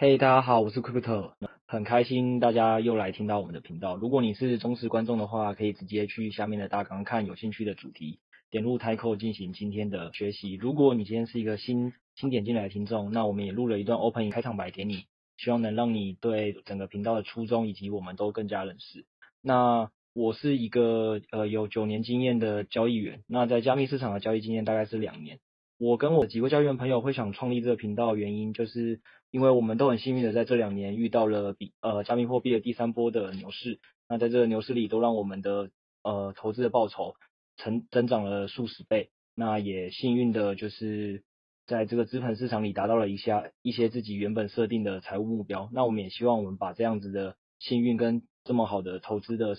嘿大家好，我是 Crypto，很开心大家又来听到我们的频道。如果你是忠实观众的话，可以直接去下面的大纲看有兴趣的主题，点入 Title 进行今天的学习。如果你今天是一个新新点进来的听众，那我们也录了一段 Opening 开场白给你，希望能让你对整个频道的初衷以及我们都更加认识。那我是一个呃有九年经验的交易员，那在加密市场的交易经验大概是两年。我跟我几位交易员朋友会想创立这个频道的原因，就是因为我们都很幸运的在这两年遇到了比呃加密货币的第三波的牛市，那在这个牛市里都让我们的呃投资的报酬成增长了数十倍，那也幸运的就是在这个资本市场里达到了一下一些自己原本设定的财务目标，那我们也希望我们把这样子的幸运跟这么好的投资的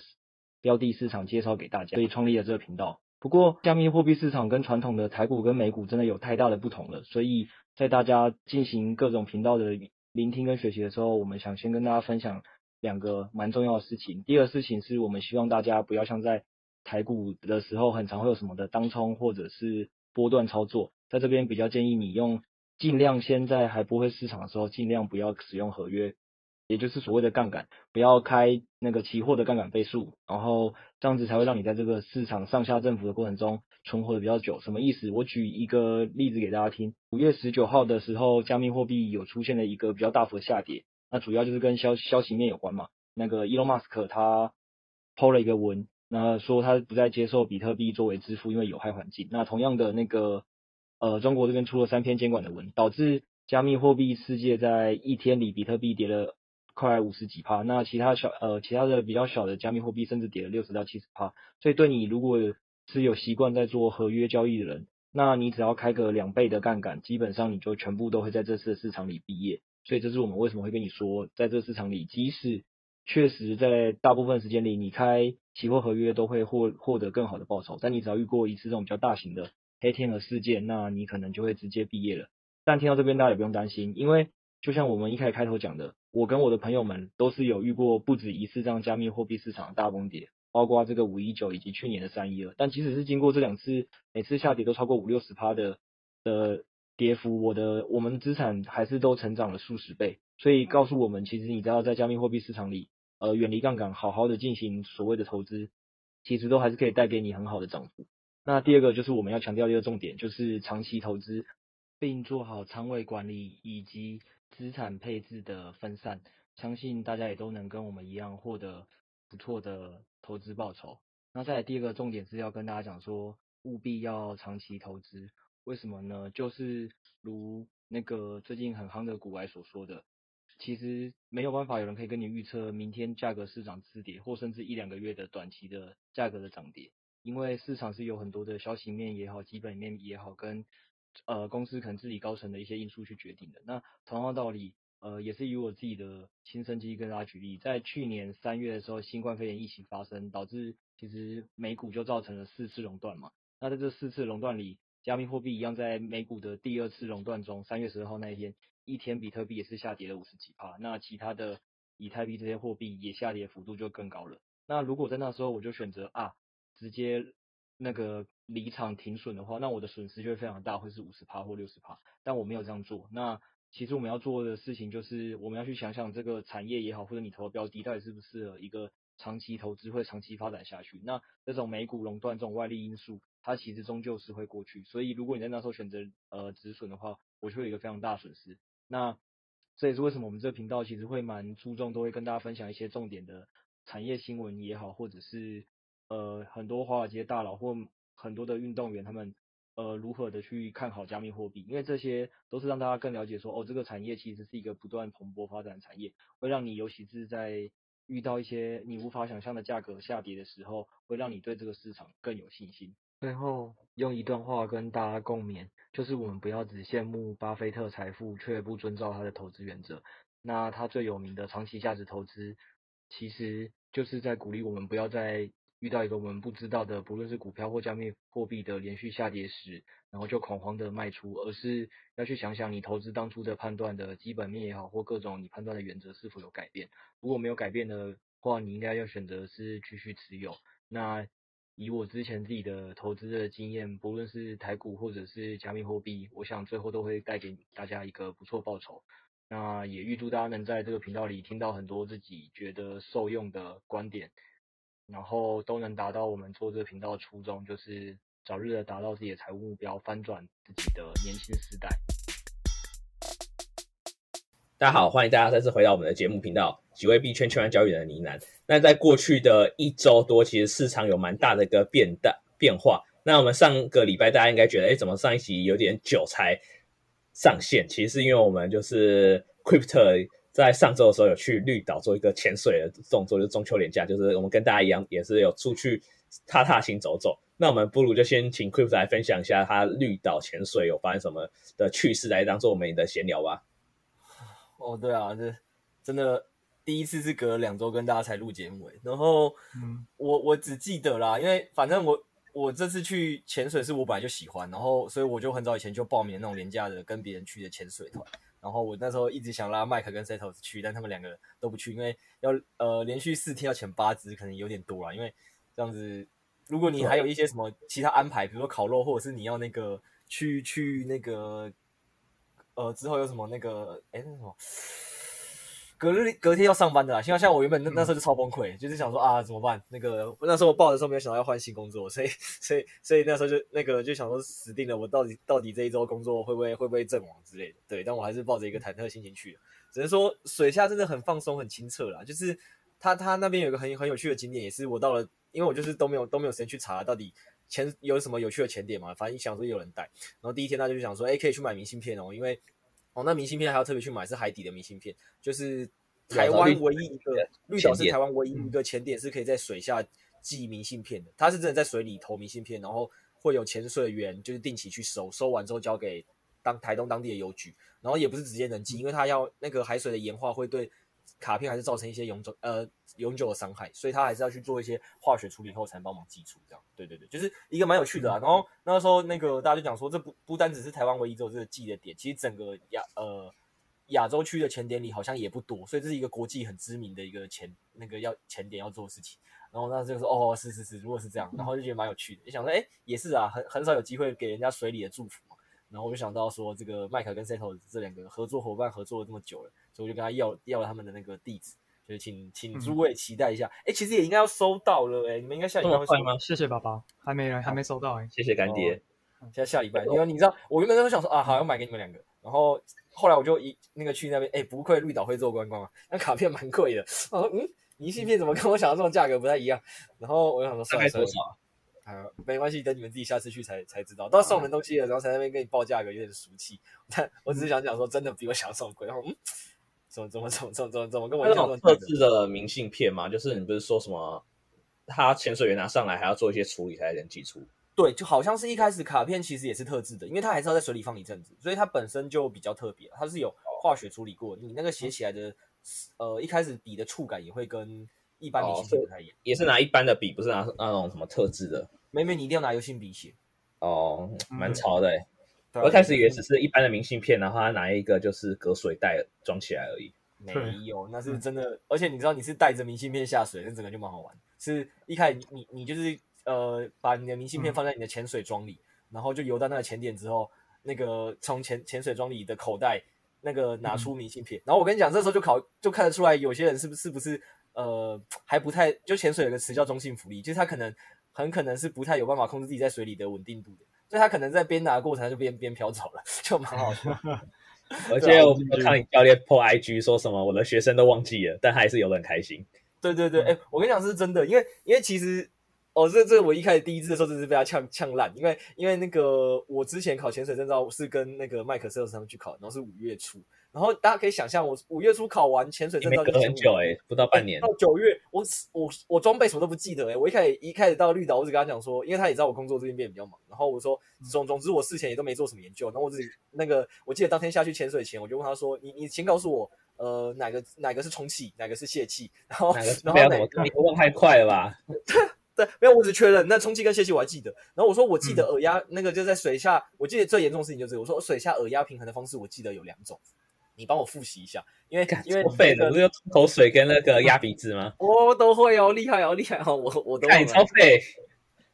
标的市场介绍给大家，所以创立了这个频道。不过，加密货币市场跟传统的台股跟美股真的有太大的不同了，所以在大家进行各种频道的聆听跟学习的时候，我们想先跟大家分享两个蛮重要的事情。第一个事情是我们希望大家不要像在台股的时候，很常会有什么的当冲或者是波段操作，在这边比较建议你用尽量先在还不会市场的时候，尽量不要使用合约。也就是所谓的杠杆，不要开那个期货的杠杆倍数，然后这样子才会让你在这个市场上下振幅的过程中存活的比较久。什么意思？我举一个例子给大家听。五月十九号的时候，加密货币有出现了一个比较大幅的下跌，那主要就是跟消消息面有关嘛。那个 Elon Musk 他抛了一个文，那说他不再接受比特币作为支付，因为有害环境。那同样的那个呃，中国这边出了三篇监管的文，导致加密货币世界在一天里比特币跌了。快五十几趴，那其他小呃其他的比较小的加密货币甚至跌了六十到七十趴，所以对你如果是有习惯在做合约交易的人，那你只要开个两倍的杠杆，基本上你就全部都会在这次的市场里毕业。所以这是我们为什么会跟你说，在这市场里，即使确实在大部分时间里你开期货合约都会获获得更好的报酬，但你只要遇过一次这种比较大型的黑天鹅事件，那你可能就会直接毕业了。但听到这边大家也不用担心，因为就像我们一开始开头讲的。我跟我的朋友们都是有遇过不止一次这样加密货币市场的大崩跌，包括这个五一九以及去年的三一二。但即使是经过这两次，每次下跌都超过五六十趴的的跌幅，我的我们资产还是都成长了数十倍。所以告诉我们，其实你知道在加密货币市场里，呃，远离杠杆，好好的进行所谓的投资，其实都还是可以带给你很好的涨幅。那第二个就是我们要强调的一个重点，就是长期投资，并做好仓位管理以及。资产配置的分散，相信大家也都能跟我们一样获得不错的投资报酬。那再来第二个重点是要跟大家讲说，务必要长期投资。为什么呢？就是如那个最近很夯的股外所说的，其实没有办法有人可以跟你预测明天价格是涨是跌，或甚至一两个月的短期的价格的涨跌，因为市场是有很多的消息面也好，基本面也好，跟呃，公司可能自己高层的一些因素去决定的。那同样道理，呃，也是以我自己的亲身经历跟大家举例，在去年三月的时候，新冠肺炎疫情发生，导致其实美股就造成了四次熔断嘛。那在这四次熔断里，加密货币一样在美股的第二次熔断中，三月十二号那一天，一天比特币也是下跌了五十几趴。那其他的以太币这些货币也下跌幅度就更高了。那如果在那时候我就选择啊，直接。那个离场停损的话，那我的损失就会非常大，会是五十趴或六十趴。但我没有这样做。那其实我们要做的事情就是，我们要去想想这个产业也好，或者你投的标的到底适不适合一个长期投资，会长期发展下去。那这种美股垄断这种外力因素，它其实终究是会过去。所以如果你在那时候选择呃止损的话，我就会有一个非常大损失。那这也是为什么我们这个频道其实会蛮注重，都会跟大家分享一些重点的产业新闻也好，或者是。呃，很多华尔街大佬或很多的运动员，他们呃如何的去看好加密货币？因为这些都是让大家更了解说，哦，这个产业其实是一个不断蓬勃发展的产业，会让你尤其是在遇到一些你无法想象的价格下跌的时候，会让你对这个市场更有信心。最后用一段话跟大家共勉，就是我们不要只羡慕巴菲特财富，却不遵照他的投资原则。那他最有名的长期价值投资，其实就是在鼓励我们不要再遇到一个我们不知道的，不论是股票或加密货币的连续下跌时，然后就恐慌的卖出，而是要去想想你投资当初的判断的基本面也好，或各种你判断的原则是否有改变。如果没有改变的话，你应该要选择是继续持有。那以我之前自己的投资的经验，不论是台股或者是加密货币，我想最后都会带给大家一个不错报酬。那也预祝大家能在这个频道里听到很多自己觉得受用的观点，然后都能达到我们做这个频道的初衷，就是早日的达到自己的财务目标，翻转自己的年轻时代。大家好，欢迎大家再次回到我们的节目频道，几位币圈千万交易员的呢喃。那在过去的一周多，其实市场有蛮大的一个变大变化。那我们上个礼拜大家应该觉得，哎，怎么上一集有点久才上线？其实是因为我们就是 Crypto 在上周的时候有去绿岛做一个潜水的动作，就是中秋连假，就是我们跟大家一样，也是有出去踏踏青走走。那我们不如就先请 Crypto 来分享一下他绿岛潜水有发生什么的趣事，来当做我们的闲聊吧。哦，对啊，这真的第一次是隔了两周跟大家才录节目，然后，嗯，我我只记得啦，因为反正我我这次去潜水是我本来就喜欢，然后所以我就很早以前就报名那种廉价的跟别人去的潜水团，然后我那时候一直想拉麦克跟 Setos 去，但他们两个都不去，因为要呃连续四天要潜八支，可能有点多啦，因为这样子，如果你还有一些什么其他安排，比如说烤肉，或者是你要那个去去那个。呃，之后有什么那个，哎，那什么，隔日隔天要上班的啦。像像我原本那那时候就超崩溃，嗯、就是想说啊，怎么办？那个那时候我报的时候没有想到要换新工作，所以 所以所以那时候就那个就想说死定了，我到底到底这一周工作会不会会不会阵亡之类的？对，但我还是抱着一个忐忑的心情去的。只能说水下真的很放松，很清澈啦。就是他他那边有一个很很有趣的景点，也是我到了，因为我就是都没有都没有时间去查到底。前有什么有趣的前点嘛？反正你想说有人带，然后第一天他就想说，哎，可以去买明信片哦，因为哦，那明信片还要特别去买，是海底的明信片，就是台湾唯一一个绿岛是台湾唯一一个潜点是可以在水下寄明信片的，它是真的在水里投明信片，然后会有潜水员就是定期去收，收完之后交给当台东当地的邮局，然后也不是直接能寄，因为它要那个海水的盐化会对。卡片还是造成一些永久呃永久的伤害，所以他还是要去做一些化学处理后才能帮忙寄出这样。对对对，就是一个蛮有趣的啊。然后那时候那个大家就讲说，这不不单只是台湾唯一只有这个寄的点，其实整个亚呃亚洲区的前点里好像也不多，所以这是一个国际很知名的一个前那个要前点要做的事情。然后那就说哦是是是，如果是这样，然后就觉得蛮有趣的，就想说哎也是啊，很很少有机会给人家水里的祝福嘛。然后我就想到说，这个麦克跟 Setos 这两个合作伙伴合作了这么久了，所以我就跟他要要了他们的那个地址，就是请请诸位期待一下。哎、嗯，其实也应该要收到了，哎，你们应该下礼拜会收到吗？谢谢爸爸，还没来，还没收到哎，谢谢干爹。哦、现在下礼拜，因为你知道，我原本都想说啊，好，要买给你们两个。然后后来我就一那个去那边，哎，不愧绿岛会做观光啊，那卡片蛮贵的。我说嗯，明信片怎么跟我想的这种价格不太一样？然后我就想说，大概多少？啊，没关系，等你们自己下次去才才知道。到送人东西了，然后才在那边跟你报价格，有点俗气。但我只是想讲说，真的比我想象贵。然后嗯，怎么怎么怎么怎么怎么怎么跟我讲？那种特制的明信片嘛，就是你不是说什么，他潜水员拿上来还要做一些处理才能寄出？对，就好像是一开始卡片其实也是特制的，因为它还是要在水里放一阵子，所以它本身就比较特别，它是有化学处理过，你那个写起来的，呃，一开始笔的触感也会跟一般明信片不太一样，也是拿一般的笔，不是拿那种什么特制的。妹妹，你一定要拿油性笔写哦，蛮潮的哎！我一开始以为只是一般的明信片，然后他拿一个就是隔水袋装起来而已。没有，那是真的。而且你知道，你是带着明信片下水，那整个就蛮好玩。是一开始你你就是呃，把你的明信片放在你的潜水装里，然后就游到那个潜点之后，那个从潜潜水装里的口袋那个拿出明信片。然后我跟你讲，这时候就考就看得出来，有些人是不是不是呃还不太就潜水有个词叫中性浮力，就是他可能。很可能是不太有办法控制自己在水里的稳定度的，所以他可能在边打的过程就边边飘走了，就蛮好笑。而 且我看你教练 po IG 说什么，我的学生都忘记了，但还是游得很开心。对对对，哎、欸，我跟你讲是真的，因为因为其实哦，这这我一开始第一次的时候真是被他呛呛烂，因为因为那个我之前考潜水证照是跟那个麦克斯他们去考，然后是五月初。然后大家可以想象，我五月初考完潜水证照，隔很久哎、欸，不到半年。到九月，我我我装备什么都不记得哎、欸。我一开始一开始到绿岛，我只跟他讲说，因为他也知道我工作最近变得比较忙。然后我说总总之我事前也都没做什么研究。然后我自己那个，我记得当天下去潜水前，我就问他说：“你你先告诉我，呃，哪个哪个是充气，哪个是泄气？然后哪个然后哪个你忘太快了吧？对，没有，我只确认那充气跟泄气我还记得。然后我说我记得耳压、嗯、那个就在水下，我记得最严重的事情就是我说水下耳压平衡的方式，我记得有两种。”你帮我复习一下，因为因为废了，不是有吐口水跟那个压鼻子吗？我都会哦，厉害哦，厉害哦，我我都忘了。看你超废，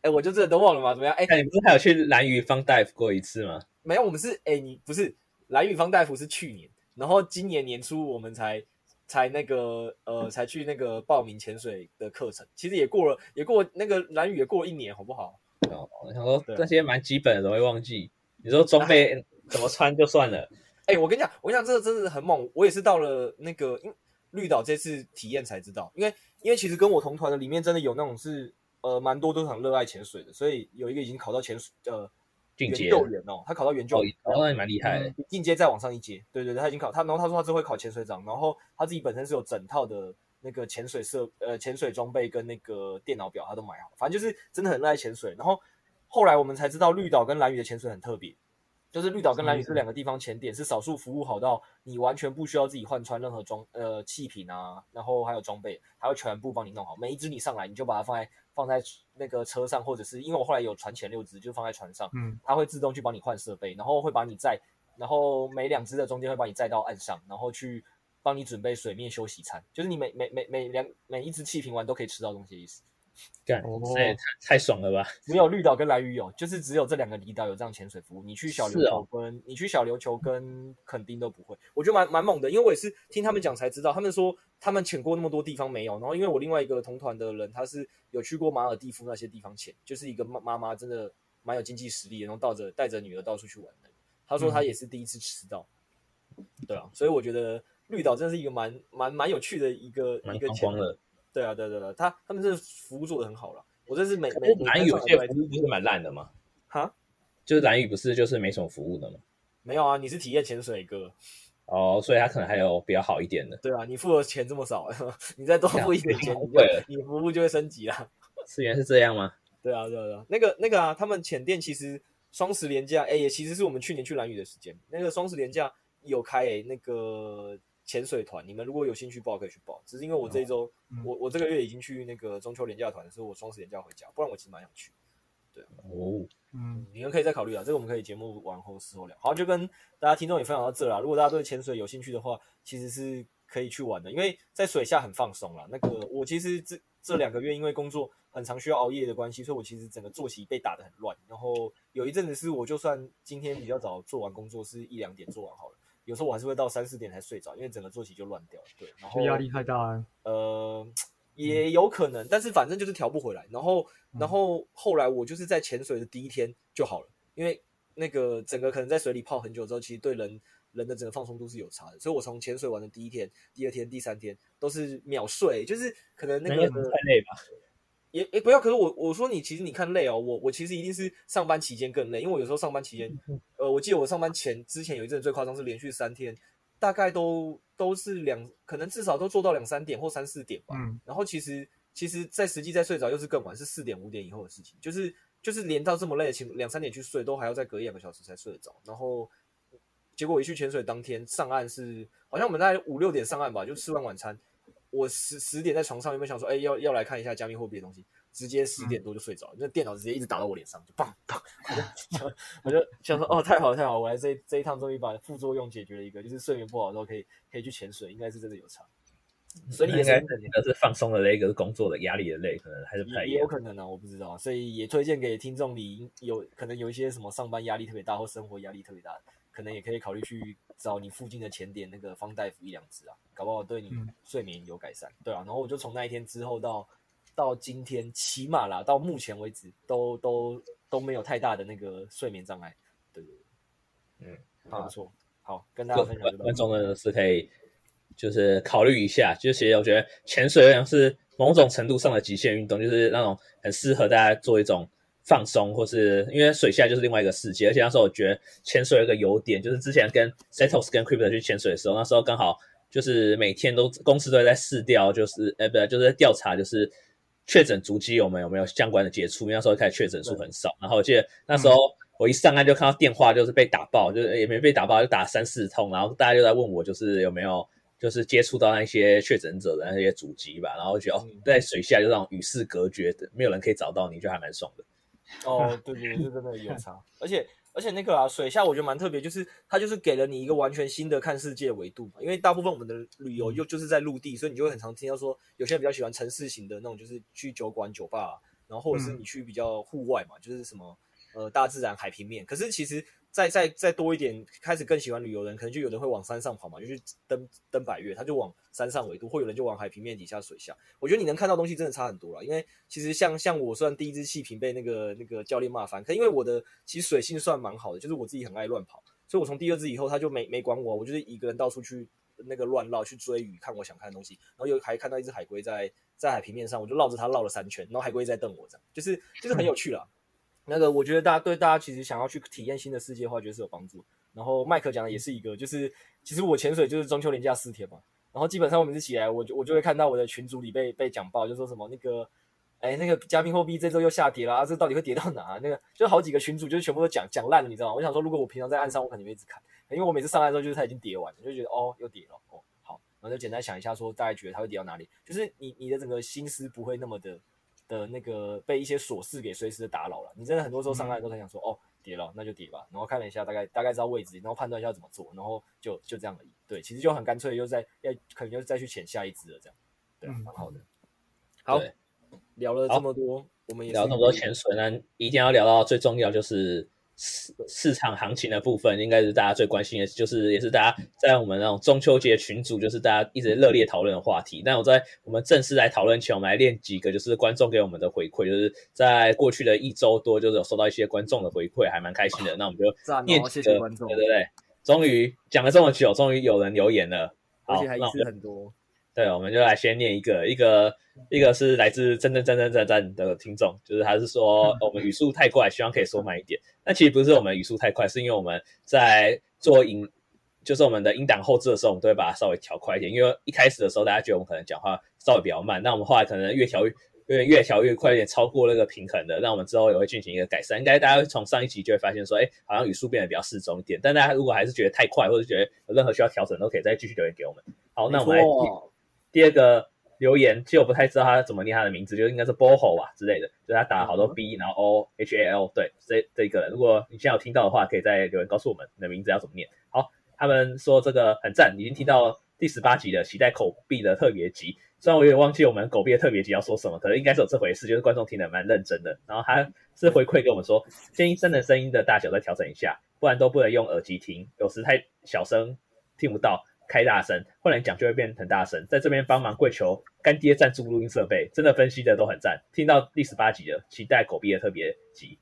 哎，我就真的都忘了吗？怎么样？哎，你不是还有去蓝屿方大夫过一次吗？没有，我们是哎，你不是蓝屿方大夫是去年，然后今年年初我们才才那个呃才去那个报名潜水的课程，其实也过了，也过那个蓝雨也过了一年，好不好？哦，我想说这些蛮基本的都会忘记，你说装备怎么穿就算了。哎、欸，我跟你讲，我跟你讲，这个真的很猛。我也是到了那个，因绿岛这次体验才知道，因为因为其实跟我同团的里面真的有那种是呃蛮多都是很热爱潜水的，所以有一个已经考到潜水呃研究员哦，他考到研究员，哦，那也蛮厉害的，进阶再往上一阶。对对对，他已经考他，然后他说他只会考潜水长，然后他自己本身是有整套的那个潜水设呃潜水装备跟那个电脑表他都买好，反正就是真的很热爱潜水。然后后来我们才知道绿岛跟蓝屿的潜水很特别。就是绿岛跟蓝屿这两个地方潜点是少数服务好到你完全不需要自己换穿任何装呃气瓶啊，然后还有装备，还会全部帮你弄好。每一只你上来，你就把它放在放在那个车上，或者是因为我后来有船前六只，就放在船上，嗯，它会自动去帮你换设备，然后会把你载，然后每两只的中间会把你载到岸上，然后去帮你准备水面休息餐，就是你每每每每两每一只气瓶完都可以吃到东西的意思。干，这也太太爽了吧！只有绿岛跟蓝屿有，就是只有这两个离岛有这样潜水服务。你去小琉球跟、哦、你去小琉球跟垦丁都不会，我觉得蛮蛮猛的。因为我也是听他们讲才知道，他们说他们潜过那么多地方没有。然后因为我另外一个同团的人，他是有去过马尔蒂夫那些地方潜，就是一个妈妈妈真的蛮有经济实力，然后带着带着女儿到处去玩的。他说他也是第一次吃到，嗯、对啊，所以我觉得绿岛真的是一个蛮蛮蛮有趣的一个一个潜的。对啊，对对对，他他们这服务做得很好了。我这是每每蓝宇有些服务不是蛮烂的吗？哈，就是蓝宇不是就是没什么服务的吗？没有啊，你是体验潜水哥哦，所以他可能还有比较好一点的。对啊，你付的钱这么少，你再多付一点钱，你服务就会升级啦。是原来是这样吗？对啊，对啊，对啊，那个那个啊，他们浅店其实双十连假，哎，也其实是我们去年去蓝屿的时间，那个双十连假有开诶，那个。潜水团，你们如果有兴趣报，可以去报。只是因为我这一周，嗯、我我这个月已经去那个中秋连假团，所以我双十连假回家。不然我其实蛮想去。对，哦，嗯，你们可以再考虑啊。这个我们可以节目完后事后聊。好，就跟大家听众也分享到这啦。如果大家对潜水有兴趣的话，其实是可以去玩的，因为在水下很放松啦。那个我其实这这两个月因为工作很常需要熬夜的关系，所以我其实整个作息被打得很乱。然后有一阵子是我就算今天比较早做完工作，是一两点做完好了。有时候我还是会到三四点才睡着，因为整个作息就乱掉了。对，然后压力太大了。呃，也有可能，嗯、但是反正就是调不回来。然后，然后后来我就是在潜水的第一天就好了，因为那个整个可能在水里泡很久之后，其实对人人的整个放松度是有差的。所以我从潜水完的第一天、第二天、第三天都是秒睡，就是可能那个太累吧。也也不要，可是我我说你其实你看累哦，我我其实一定是上班期间更累，因为我有时候上班期间，呃，我记得我上班前之前有一阵最夸张是连续三天，大概都都是两，可能至少都做到两三点或三四点吧。嗯，然后其实其实，在实际在睡着又是更晚，是四点五点以后的事情，就是就是连到这么累的情两三点去睡，都还要再隔一两个小时才睡得着。然后结果我一去潜水当天上岸是好像我们大概五六点上岸吧，就吃完晚餐。我十十点在床上，有没有想说，哎、欸，要要来看一下加密货币的东西？直接十点多就睡着了，那、嗯、电脑直接一直打到我脸上，就砰砰，我就想说，哦，太好了，太好了，我来这这一趟终于把副作用解决了一个，就是睡眠不好的时候可以可以去潜水，应该是真的有差。所以也是应该是放松的累，一个是工作的压力的累，可能还是不太一样。也有可能啊，我不知道，所以也推荐给听众里有可能有一些什么上班压力特别大或生活压力特别大的。可能也可以考虑去找你附近的前点那个方大夫一两支啊，搞不好对你睡眠有改善。嗯、对啊，然后我就从那一天之后到到今天，起码啦，到目前为止都都都没有太大的那个睡眠障碍。对对对，嗯，还不错。好，跟大家分享。观众呢是可以就是考虑一下，就是其实我觉得潜水好像是某种程度上的极限运动，就是那种很适合大家做一种放松，或是因为水下就是另外一个世界。而且那时候我觉得潜水有一个优点，就是之前跟 Setos 跟 Crypto 去潜水的时候，那时候刚好就是每天都公司都在试调，就是呃不对，就是在调查，就是确诊足迹有没有没有相关的接触。因为那时候开始确诊数很少，然后我记得那时候我一上岸就看到电话就是被打爆，就是也没被打爆，就打三四通，然后大家就在问我就是有没有。就是接触到那些确诊者的那些足迹吧，然后觉得哦，在水下就那种与世隔绝的，没有人可以找到你，就还蛮爽的。哦，对对对，这真的有差。而且而且那个啊，水下我觉得蛮特别，就是它就是给了你一个完全新的看世界维度嘛。因为大部分我们的旅游又就是在陆地，所以你就会很常听到说，有些人比较喜欢城市型的那种，就是去酒馆、酒吧，然后或者是你去比较户外嘛，就是什么呃大自然、海平面。可是其实。再再再多一点，开始更喜欢旅游人，可能就有人会往山上跑嘛，就去登登百岳，他就往山上纬度，或有人就往海平面底下水下。我觉得你能看到东西真的差很多了，因为其实像像我算第一支气瓶被那个那个教练骂翻，可因为我的其实水性算蛮好的，就是我自己很爱乱跑，所以我从第二支以后他就没没管我，我就是一个人到处去那个乱绕去追鱼，看我想看的东西，然后又还看到一只海龟在在海平面上，我就绕着它绕了三圈，然后海龟在瞪我，这样就是就是很有趣了。那个，我觉得大家对大家其实想要去体验新的世界的话，觉得是有帮助。然后麦克讲的也是一个，就是其实我潜水就是中秋连假四天嘛，然后基本上我每次起来，我就我就会看到我的群组里被被讲爆，就说什么那个，哎，那个加密货币这周又下跌了啊，这到底会跌到哪？那个就好几个群组就是全部都讲讲烂了，你知道吗？我想说，如果我平常在岸上，我肯定会一直看，因为我每次上岸之后就是它已经跌完了，就觉得哦又跌了哦好，然后就简单想一下说大概觉得它会跌到哪里，就是你你的整个心思不会那么的。的那个被一些琐事给随时的打扰了，你真的很多时候上来都很想说，嗯、哦，跌了那就跌吧，然后看了一下大概大概知道位置，然后判断一下怎么做，然后就就这样而已。对，其实就很干脆，又再要可能就再去潜下一只了，这样，对，蛮、嗯、好的。好，聊了这么多，我们也聊那么多潜水，呢一定要聊到最重要就是。市市场行情的部分，应该是大家最关心的，就是也是大家在我们那种中秋节群组，就是大家一直热烈讨论的话题。那我在我们正式来讨论前，我们来练几个，就是观众给我们的回馈，就是在过去的一周多，就是有收到一些观众的回馈，还蛮开心的。那我们就 念几个观众，对对对，终于讲了这么久，终于有人留言了，而且还一次很多。对，我们就来先念一个，一个，一个是来自真真真真真真的听众，就是他是说我们语速太快，希望可以说慢一点。那其实不是我们语速太快，是因为我们在做音，就是我们的音档后置的时候，我们都会把它稍微调快一点。因为一开始的时候，大家觉得我们可能讲话稍微比较慢，那我们后来可能越调越越调越快一点，超过那个平衡的。那我们之后也会进行一个改善。应该大家从上一集就会发现说，哎，好像语速变得比较适中一点。但大家如果还是觉得太快，或者觉得有任何需要调整，都可以再继续留言给我们。好，那我们来。第二个留言，其实我不太知道他怎么念他的名字，就应该是 Boho 吧之类的，就他打了好多 B，然后 O H A L，对，这这一个人，如果你现在有听到的话，可以在留言告诉我们你的名字要怎么念。好，他们说这个很赞，已经听到第十八集了，期待口币的特别集。虽然我有点忘记我们狗币的特别集要说什么，可能应该是有这回事，就是观众听得蛮认真的。然后他是回馈给我们说，建议真的声音的大小再调整一下，不然都不能用耳机听，有时太小声听不到。开大声，后来讲就会变很大声。在这边帮忙跪求干爹赞助录音设备，真的分析的都很赞。听到第十八集了，期待狗币的特别集。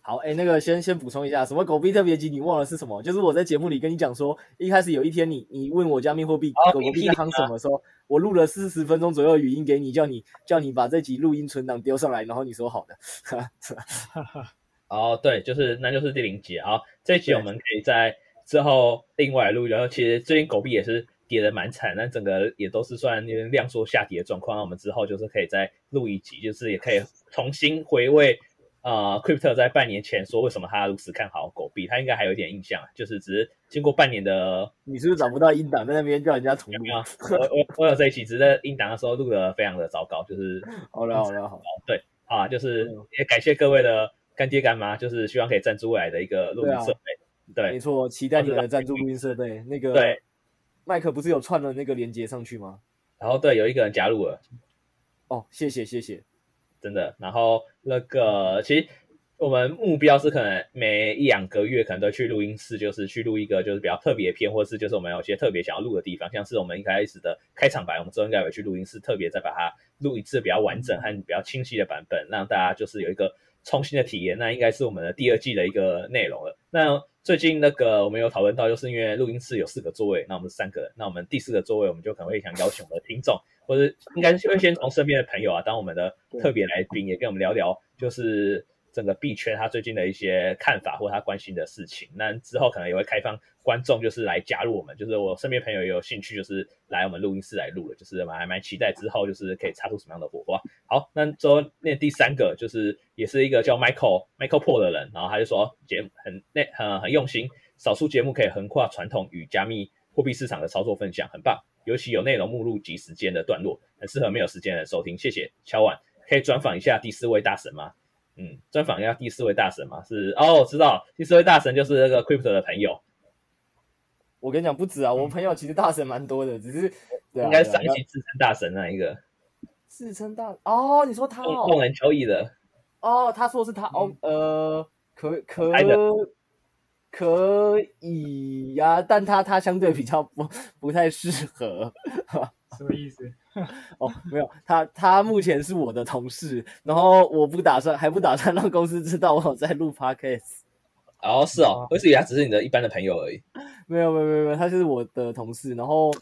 好，哎、欸，那个先先补充一下，什么狗币特别集？你忘了是什么？就是我在节目里跟你讲说，一开始有一天你你问我加密货币、哦、狗币在夯什么时候，啊、我录了四十分钟左右语音给你，叫你叫你把这集录音存档丢上来，然后你说好的。哦，对，就是那就是第零集。啊，这一集我们可以在。之后另外录，然后其实最近狗币也是跌的蛮惨，但整个也都是算有点量缩下跌的状况。那我们之后就是可以再录一集，就是也可以重新回味啊、呃、，Crypto 在半年前说为什么他如此看好狗币，他应该还有一点印象，就是只是经过半年的，你是不是找不到音档在那边叫人家重录啊？我我我有这一期，只是音档的时候录的非常的糟糕，就是好了好了好了，对啊，就是也感谢各位的干爹干妈，就是希望可以赞助未来的一个录音设备。对，没错，期待你们的赞助录音设备。那个，对，麦克不是有串了那个连接上去吗？然后对，有一个人加入了。哦，谢谢谢谢，真的。然后那个，其实我们目标是可能每一两个月可能都去录音室，就是去录一个就是比较特别片，或是就是我们有些特别想要录的地方，像是我们一开始的开场白，我们之后应该会去录音室特别再把它录一次比较完整和比较清晰的版本，让大家就是有一个。重新的体验，那应该是我们的第二季的一个内容了。那最近那个我们有讨论到，就是因为录音室有四个座位，那我们是三个人，那我们第四个座位我们就可能会想邀请我们的听众，或者应该是会先从身边的朋友啊当我们的特别来宾，也跟我们聊聊，就是。整个币圈他最近的一些看法或他关心的事情，那之后可能也会开放观众，就是来加入我们，就是我身边朋友也有兴趣，就是来我们录音室来录了，就是蛮蛮期待之后就是可以擦出什么样的火花。好，那之后那第三个就是也是一个叫 Michael Michael Paul 的人，然后他就说节目很那很很用心，少数节目可以横跨传统与加密货币市场的操作分享，很棒，尤其有内容目录及时间的段落，很适合没有时间的收听。谢谢，敲碗可以专访一下第四位大神吗？嗯，专访一下第四位大神嘛？是哦，我知道第四位大神就是那个 Crypto 的朋友。我跟你讲不止啊，我朋友其实大神蛮多的，只是、啊、应该是上一期自称大神那一个。自称大哦，你说他哦，动能交易的哦，他说是他哦，呃，可可可以呀、啊，但他他相对比较不不太适合。什么意思？哦，没有，他他目前是我的同事，然后我不打算，还不打算让公司知道我有在录 podcast。哦，是哦，我以为他只是你的一般的朋友而已。没有，没有，没有，没有，他就是我的同事。然后，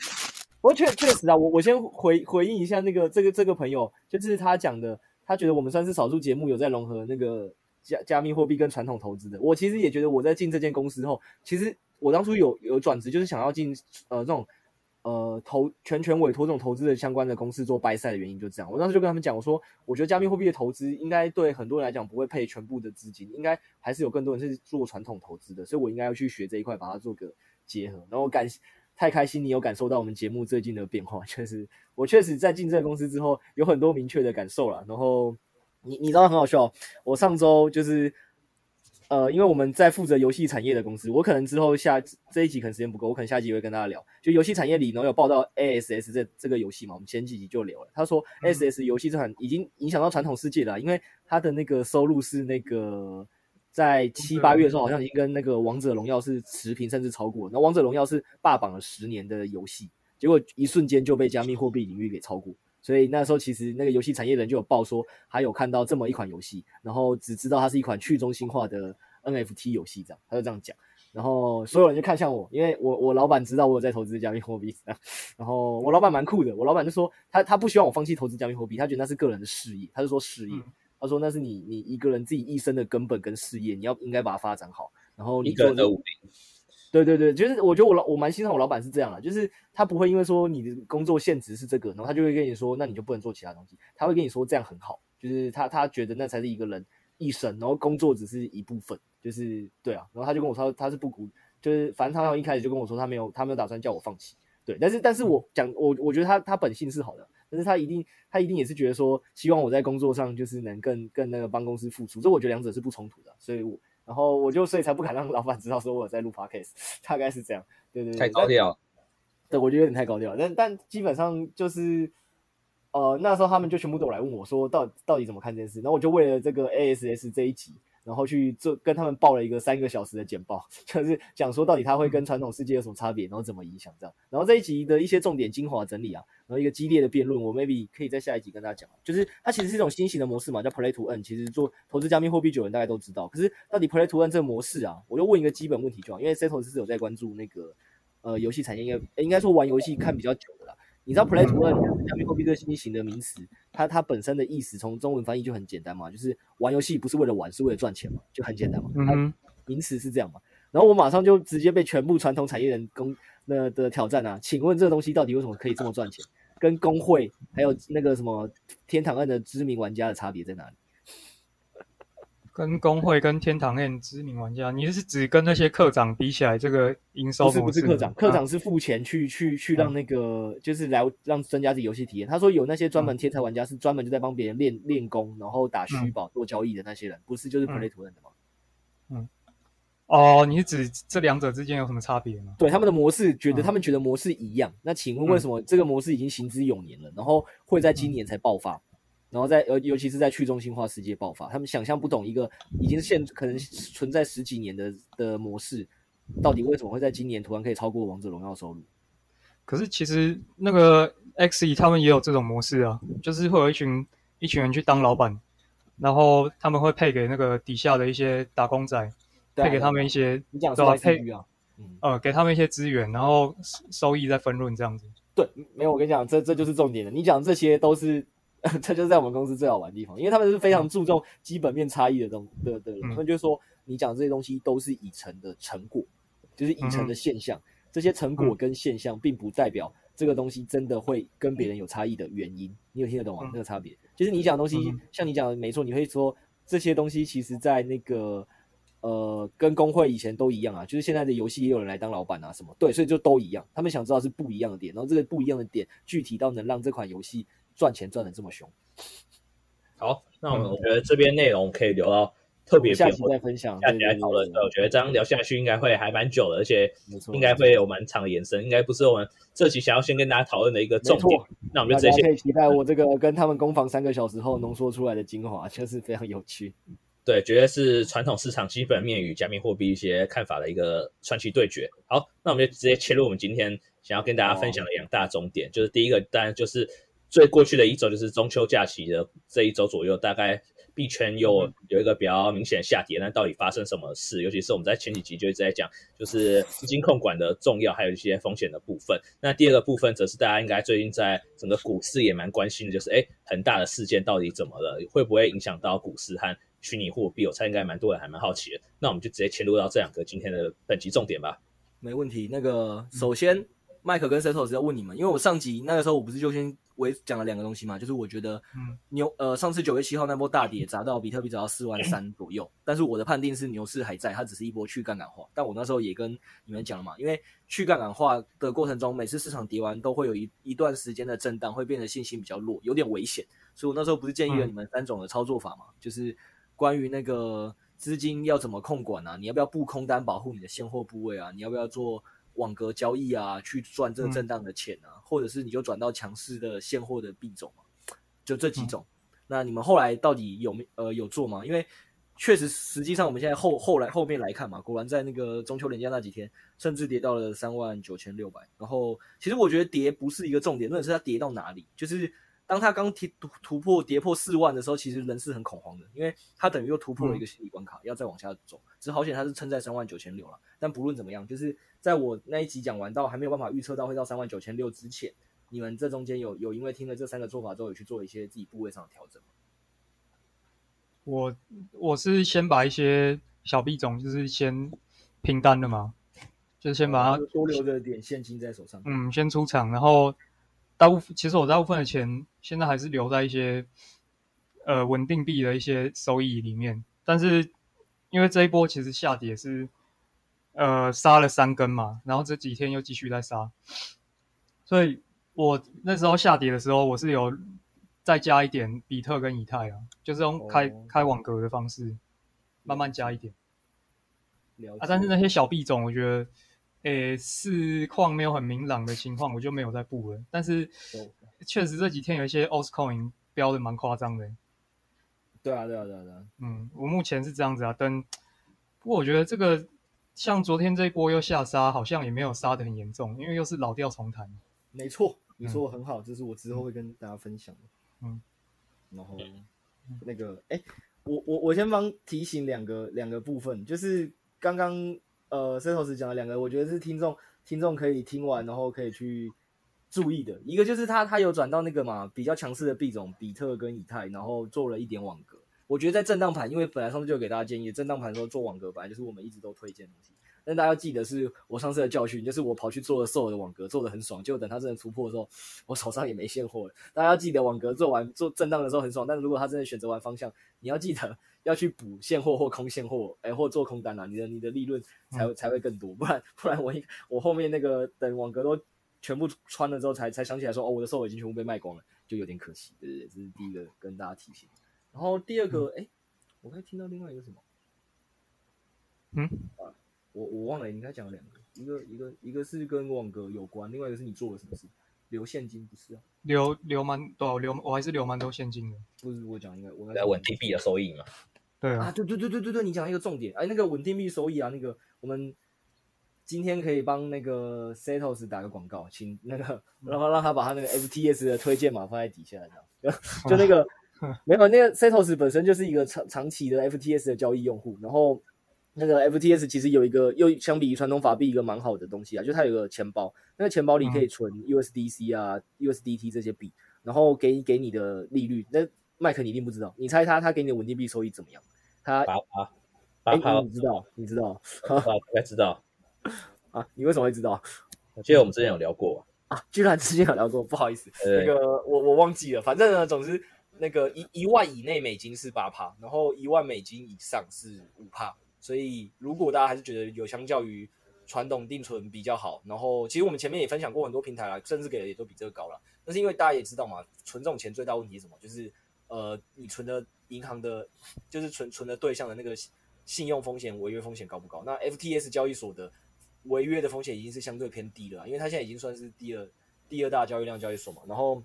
我确确实啊，我我先回回应一下那个这个这个朋友，就是他讲的，他觉得我们算是少数节目有在融合那个加加密货币跟传统投资的。我其实也觉得我在进这间公司后，其实我当初有有转职，就是想要进呃这种。呃，投全权委托这种投资的相关的公司做 buy side 的原因就这样。我当时就跟他们讲，我说，我觉得加密货币的投资应该对很多人来讲不会配全部的资金，应该还是有更多人是做传统投资的，所以我应该要去学这一块，把它做个结合。然后感太开心，你有感受到我们节目最近的变化，确实，我确实在进这个公司之后有很多明确的感受了。然后你你知道很好笑，我上周就是。呃，因为我们在负责游戏产业的公司，我可能之后下这一集可能时间不够，我可能下一集会跟大家聊。就游戏产业里，然后有报道 ASS 这这个游戏嘛，我们前几集就聊了。他说 ASS 游戏这款已经影响到传统世界了，因为它的那个收入是那个在七八月的时候，好像已经跟那个王者荣耀是持平，甚至超过。那王者荣耀是霸榜了十年的游戏，结果一瞬间就被加密货币领域给超过。所以那时候其实那个游戏产业人就有报说，还有看到这么一款游戏，然后只知道它是一款去中心化的 NFT 游戏，这样他就这样讲，然后所有人就看向我，因为我我老板知道我有在投资加密货币，然后我老板蛮酷的，我老板就说他他不希望我放弃投资加密货币，他觉得那是个人的事业，他就说事业，嗯、他说那是你你一个人自己一生的根本跟事业，你要应该把它发展好，然后你做的。对对对，就是我觉得我老我蛮欣赏我老板是这样的，就是他不会因为说你的工作限职是这个，然后他就会跟你说，那你就不能做其他东西。他会跟你说这样很好，就是他他觉得那才是一个人一生，然后工作只是一部分，就是对啊。然后他就跟我说他是不鼓，就是反正他一开始就跟我说他没有他没有打算叫我放弃。对，但是但是我讲我我觉得他他本性是好的，但是他一定他一定也是觉得说希望我在工作上就是能更更那个帮公司付出，这我觉得两者是不冲突的，所以我。然后我就所以才不敢让老板知道说我在录 podcast，大概是这样，对对对，太高调，对，我觉得有点太高调，但但基本上就是，呃，那时候他们就全部都来问我说到，到到底怎么看这件事，然后我就为了这个 ASS 这一集。然后去做跟他们报了一个三个小时的简报，就是讲说到底它会跟传统世界有什么差别，然后怎么影响这样。然后这一集的一些重点精华整理啊，然后一个激烈的辩论，我 maybe 可以在下一集跟大家讲。就是它其实是一种新型的模式嘛，叫 Play to Earn。其实做投资加密货币久的人大概都知道。可是到底 Play to Earn 这个模式啊，我就问一个基本问题就好，因为 Setos 是有在关注那个呃游戏产业，应该应该说玩游戏看比较久的啦。你知道 Play to Earn 加密货币这个新型的名词？它它本身的意思，从中文翻译就很简单嘛，就是玩游戏不是为了玩，是为了赚钱嘛，就很简单嘛。嗯名词是这样嘛。然后我马上就直接被全部传统产业人攻那的挑战啊！请问这个东西到底为什么可以这么赚钱？跟工会还有那个什么天堂案的知名玩家的差别在哪里？跟公会跟天堂 M 知名玩家，你是指跟那些课长比起来，这个营收不是不是课长，课长是付钱去、啊、去去让那个、嗯、就是来让增加自己游戏体验。他说有那些专门天才玩家是专门就在帮别人练练功，然后打虚宝做交易的那些人，不是就是 play to earn 的吗？嗯，哦，你是指这两者之间有什么差别吗？对，他们的模式觉得他们觉得模式一样。嗯、那请问为什么这个模式已经行之有年了，然后会在今年才爆发？嗯然后在尤尤其是在去中心化世界爆发，他们想象不懂一个已经现可能存在十几年的的模式，到底为什么会在今年突然可以超过王者荣耀收入？可是其实那个 Xe 他们也有这种模式啊，就是会有一群一群人去当老板，然后他们会配给那个底下的一些打工仔，配给他们一些，你讲说配啊，嗯，呃，给他们一些资源，然后收益再分润这样子。对，没有，我跟你讲，这这就是重点了。你讲这些都是，这就是在我们公司最好玩的地方，因为他们是非常注重基本面差异的东的的人，他们就说你讲这些东西都是已成的成果，就是已成的现象，这些成果跟现象并不代表。这个东西真的会跟别人有差异的原因，你有听得懂吗？嗯、那个差别，就是你讲的东西，嗯、像你讲的没错，你会说这些东西其实，在那个呃，跟工会以前都一样啊，就是现在的游戏也有人来当老板啊，什么对，所以就都一样。他们想知道是不一样的点，然后这个不一样的点具体到能让这款游戏赚钱赚的这么凶。好，那我们我觉得这边内容可以留到。特别下期再分享，下期来讨论。我觉得这样聊下去应该会还蛮久的，而且应该会有蛮长的延伸，应该不是我们这期想要先跟大家讨论的一个重点。那我们就直接可以期待我这个跟他们攻防三个小时后浓缩出来的精华，就是非常有趣。对，绝对是传统市场基本面与加密货币一些看法的一个传奇对决。好，那我们就直接切入我们今天想要跟大家分享的两大重点，就是第一个当然就是最过去的一周，就是中秋假期的这一周左右，大概。币圈又有一个比较明显的下跌，那到底发生什么事？尤其是我们在前几集就一直在讲，就是资金控管的重要，还有一些风险的部分。那第二个部分则是大家应该最近在整个股市也蛮关心的，就是诶，恒大的事件到底怎么了？会不会影响到股市和虚拟货币？我猜应该蛮多人还蛮好奇的。那我们就直接切入到这两个今天的本集重点吧。没问题。那个首先，麦克跟 Setos 要问你们，因为我上集那个时候我不是就先。我也讲了两个东西嘛，就是我觉得牛，嗯，呃，上次九月七号那波大跌砸到比特币砸到四万三左右，但是我的判定是牛市还在，它只是一波去杠杆化。但我那时候也跟你们讲了嘛，因为去杠杆化的过程中，每次市场跌完都会有一一段时间的震荡，会变得信心比较弱，有点危险。所以我那时候不是建议了你们三种的操作法嘛，嗯，就是关于那个资金要怎么控管啊，你要不要布空单保护你的现货部位啊，你要不要做？网格交易啊，去赚这个震荡的钱啊，嗯、或者是你就转到强势的现货的币种啊，就这几种。嗯、那你们后来到底有没呃有做吗？因为确实，实际上我们现在后后来后面来看嘛，果然在那个中秋连假那几天，甚至跌到了三万九千六百。然后其实我觉得跌不是一个重点，重点是它跌到哪里，就是。当他刚突突破跌破四万的时候，其实人是很恐慌的，因为他等于又突破了一个心理关卡，嗯、要再往下走。只好险他是撑在三万九千六了。但不论怎么样，就是在我那一集讲完到还没有办法预测到会到三万九千六之前，你们这中间有有因为听了这三个做法之后，有去做一些自己部位上的调整吗？我我是先把一些小币种就是先平单的嘛，就是先把它、哦、多留着点现金在手上，嗯，先出场，然后。大部分其实我大部分的钱现在还是留在一些呃稳定币的一些收益里面，但是因为这一波其实下跌是呃杀了三根嘛，然后这几天又继续在杀，所以我那时候下跌的时候我是有再加一点比特跟以太啊，就是用开、哦、开网格的方式慢慢加一点，啊，但是那些小币种我觉得。诶，市况没有很明朗的情况，我就没有再布了。但是，确实这几天有一些 altcoin 飙的蛮夸张的。对啊，对啊，对啊，对啊。嗯，我目前是这样子啊。等，不过我觉得这个像昨天这一波又下杀，好像也没有杀的很严重，因为又是老调重弹。没错，你说的很好，这是我之后会跟大家分享的。嗯，然后那个，哎，我我我先帮提醒两个两个部分，就是刚刚。呃，Setos 讲了两个，我觉得是听众听众可以听完，然后可以去注意的。一个就是他他有转到那个嘛比较强势的币种比特跟以太，然后做了一点网格。我觉得在震荡盘，因为本来上次就给大家建议，震荡盘的时候做网格本来就是我们一直都推荐东西。但大家要记得是我上次的教训，就是我跑去做了所有的网格，做的很爽，结果等它真的突破的时候，我手上也没现货了。大家要记得网格做完做震荡的时候很爽，但是如果他真的选择完方向，你要记得。要去补现货或空现货，哎、欸，或做空单啊，你的你的利润才、嗯、才会更多，不然不然我一我后面那个等网格都全部穿了之后才，才才想起来说，哦，我的 SOL 已经全部被卖光了，就有点可惜，对不对？这是第一个跟大家提醒。然后第二个，哎、嗯欸，我刚才听到另外一个什么？嗯，啊，我我忘了，你刚才讲了两个，一个一个一个是跟网格有关，另外一个是你做了什么事？留现金不是啊？留留蛮多，留我还是留蛮多现金的。不是我讲一个，我在稳定币的收益嘛。对啊，啊，对对对对对对，你讲一个重点，哎，那个稳定币收益啊，那个我们今天可以帮那个 Setos 打个广告，请那个 然后让他把他那个 FTS 的推荐码放在底下，这样 就那个 没有，那个 Setos 本身就是一个长长期的 FTS 的交易用户，然后那个 FTS 其实有一个又相比于传统法币一个蛮好的东西啊，就它有个钱包，那个钱包里可以存 USDC 啊、嗯、USDT 这些币，然后给给你的利率，那麦克你一定不知道，你猜他他给你的稳定币收益怎么样？他八趴，八趴，你知道？你知道？大概知道啊？你为什么会知道？我记得我们之前有聊过啊，居然之前有聊过，不好意思，那个我我忘记了，反正呢，总之。那个一一万以内美金是八趴，然后一万美金以上是五趴。所以如果大家还是觉得有相较于传统定存比较好，然后其实我们前面也分享过很多平台啦，甚至给的也都比这个高了。但是因为大家也知道嘛，存这种钱最大问题是什么？就是呃，你存的银行的，就是存存的对象的那个信用风险、违约风险高不高？那 FTS 交易所的违约的风险已经是相对偏低了，因为它现在已经算是第二第二大交易量交易所嘛。然后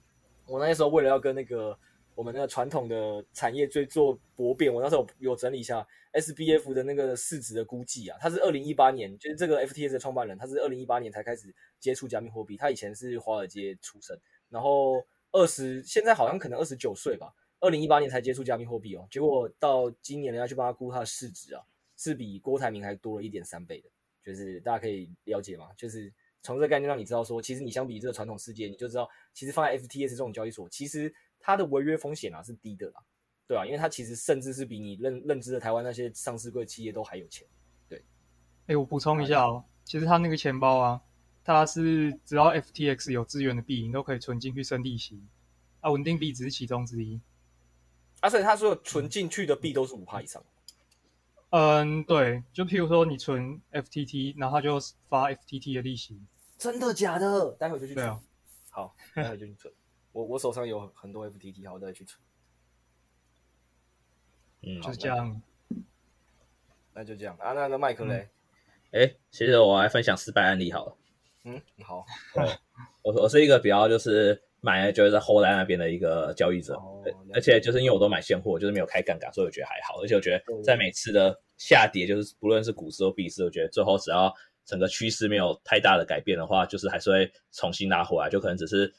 我那时候为了要跟那个我们那个传统的产业最做博辩，我那时候有整理一下 SBF 的那个市值的估计啊，他是二零一八年，就是这个 FTS 的创办人，他是二零一八年才开始接触加密货币，他以前是华尔街出身，然后二十现在好像可能二十九岁吧，二零一八年才接触加密货币哦，结果到今年人家去帮他估他的市值啊，是比郭台铭还多了一点三倍的，就是大家可以了解嘛，就是从这个概念让你知道说，其实你相比这个传统世界，你就知道其实放在 FTS 这种交易所，其实。它的违约风险啊是低的啦，对啊，因为它其实甚至是比你认认知的台湾那些上市贵企业都还有钱，对。哎、欸，我补充一下哦，其实他那个钱包啊，它是只要 FTX 有资源的币，你都可以存进去生利息，啊，稳定币只是其中之一。啊，所以他说存进去的币都是五趴以上。嗯，对，就譬如说你存 FTT，然后他就发 FTT 的利息。真的假的？待会就去存。对啊。好，待会就去存。我我手上有很多 FTT，好，我再去存。嗯，就是这样。那就这样啊，那那麦克嘞？哎、嗯，其实我来分享失败案例好了。嗯，好。我我是一个比较就是买了就是在 hold 在那边的一个交易者，哦、而且就是因为我都买现货，就是没有开杠杆，所以我觉得还好。而且我觉得在每次的下跌，就是不论是股市或币市，我觉得最后只要整个趋势没有太大的改变的话，就是还是会重新拉回来，就可能只是。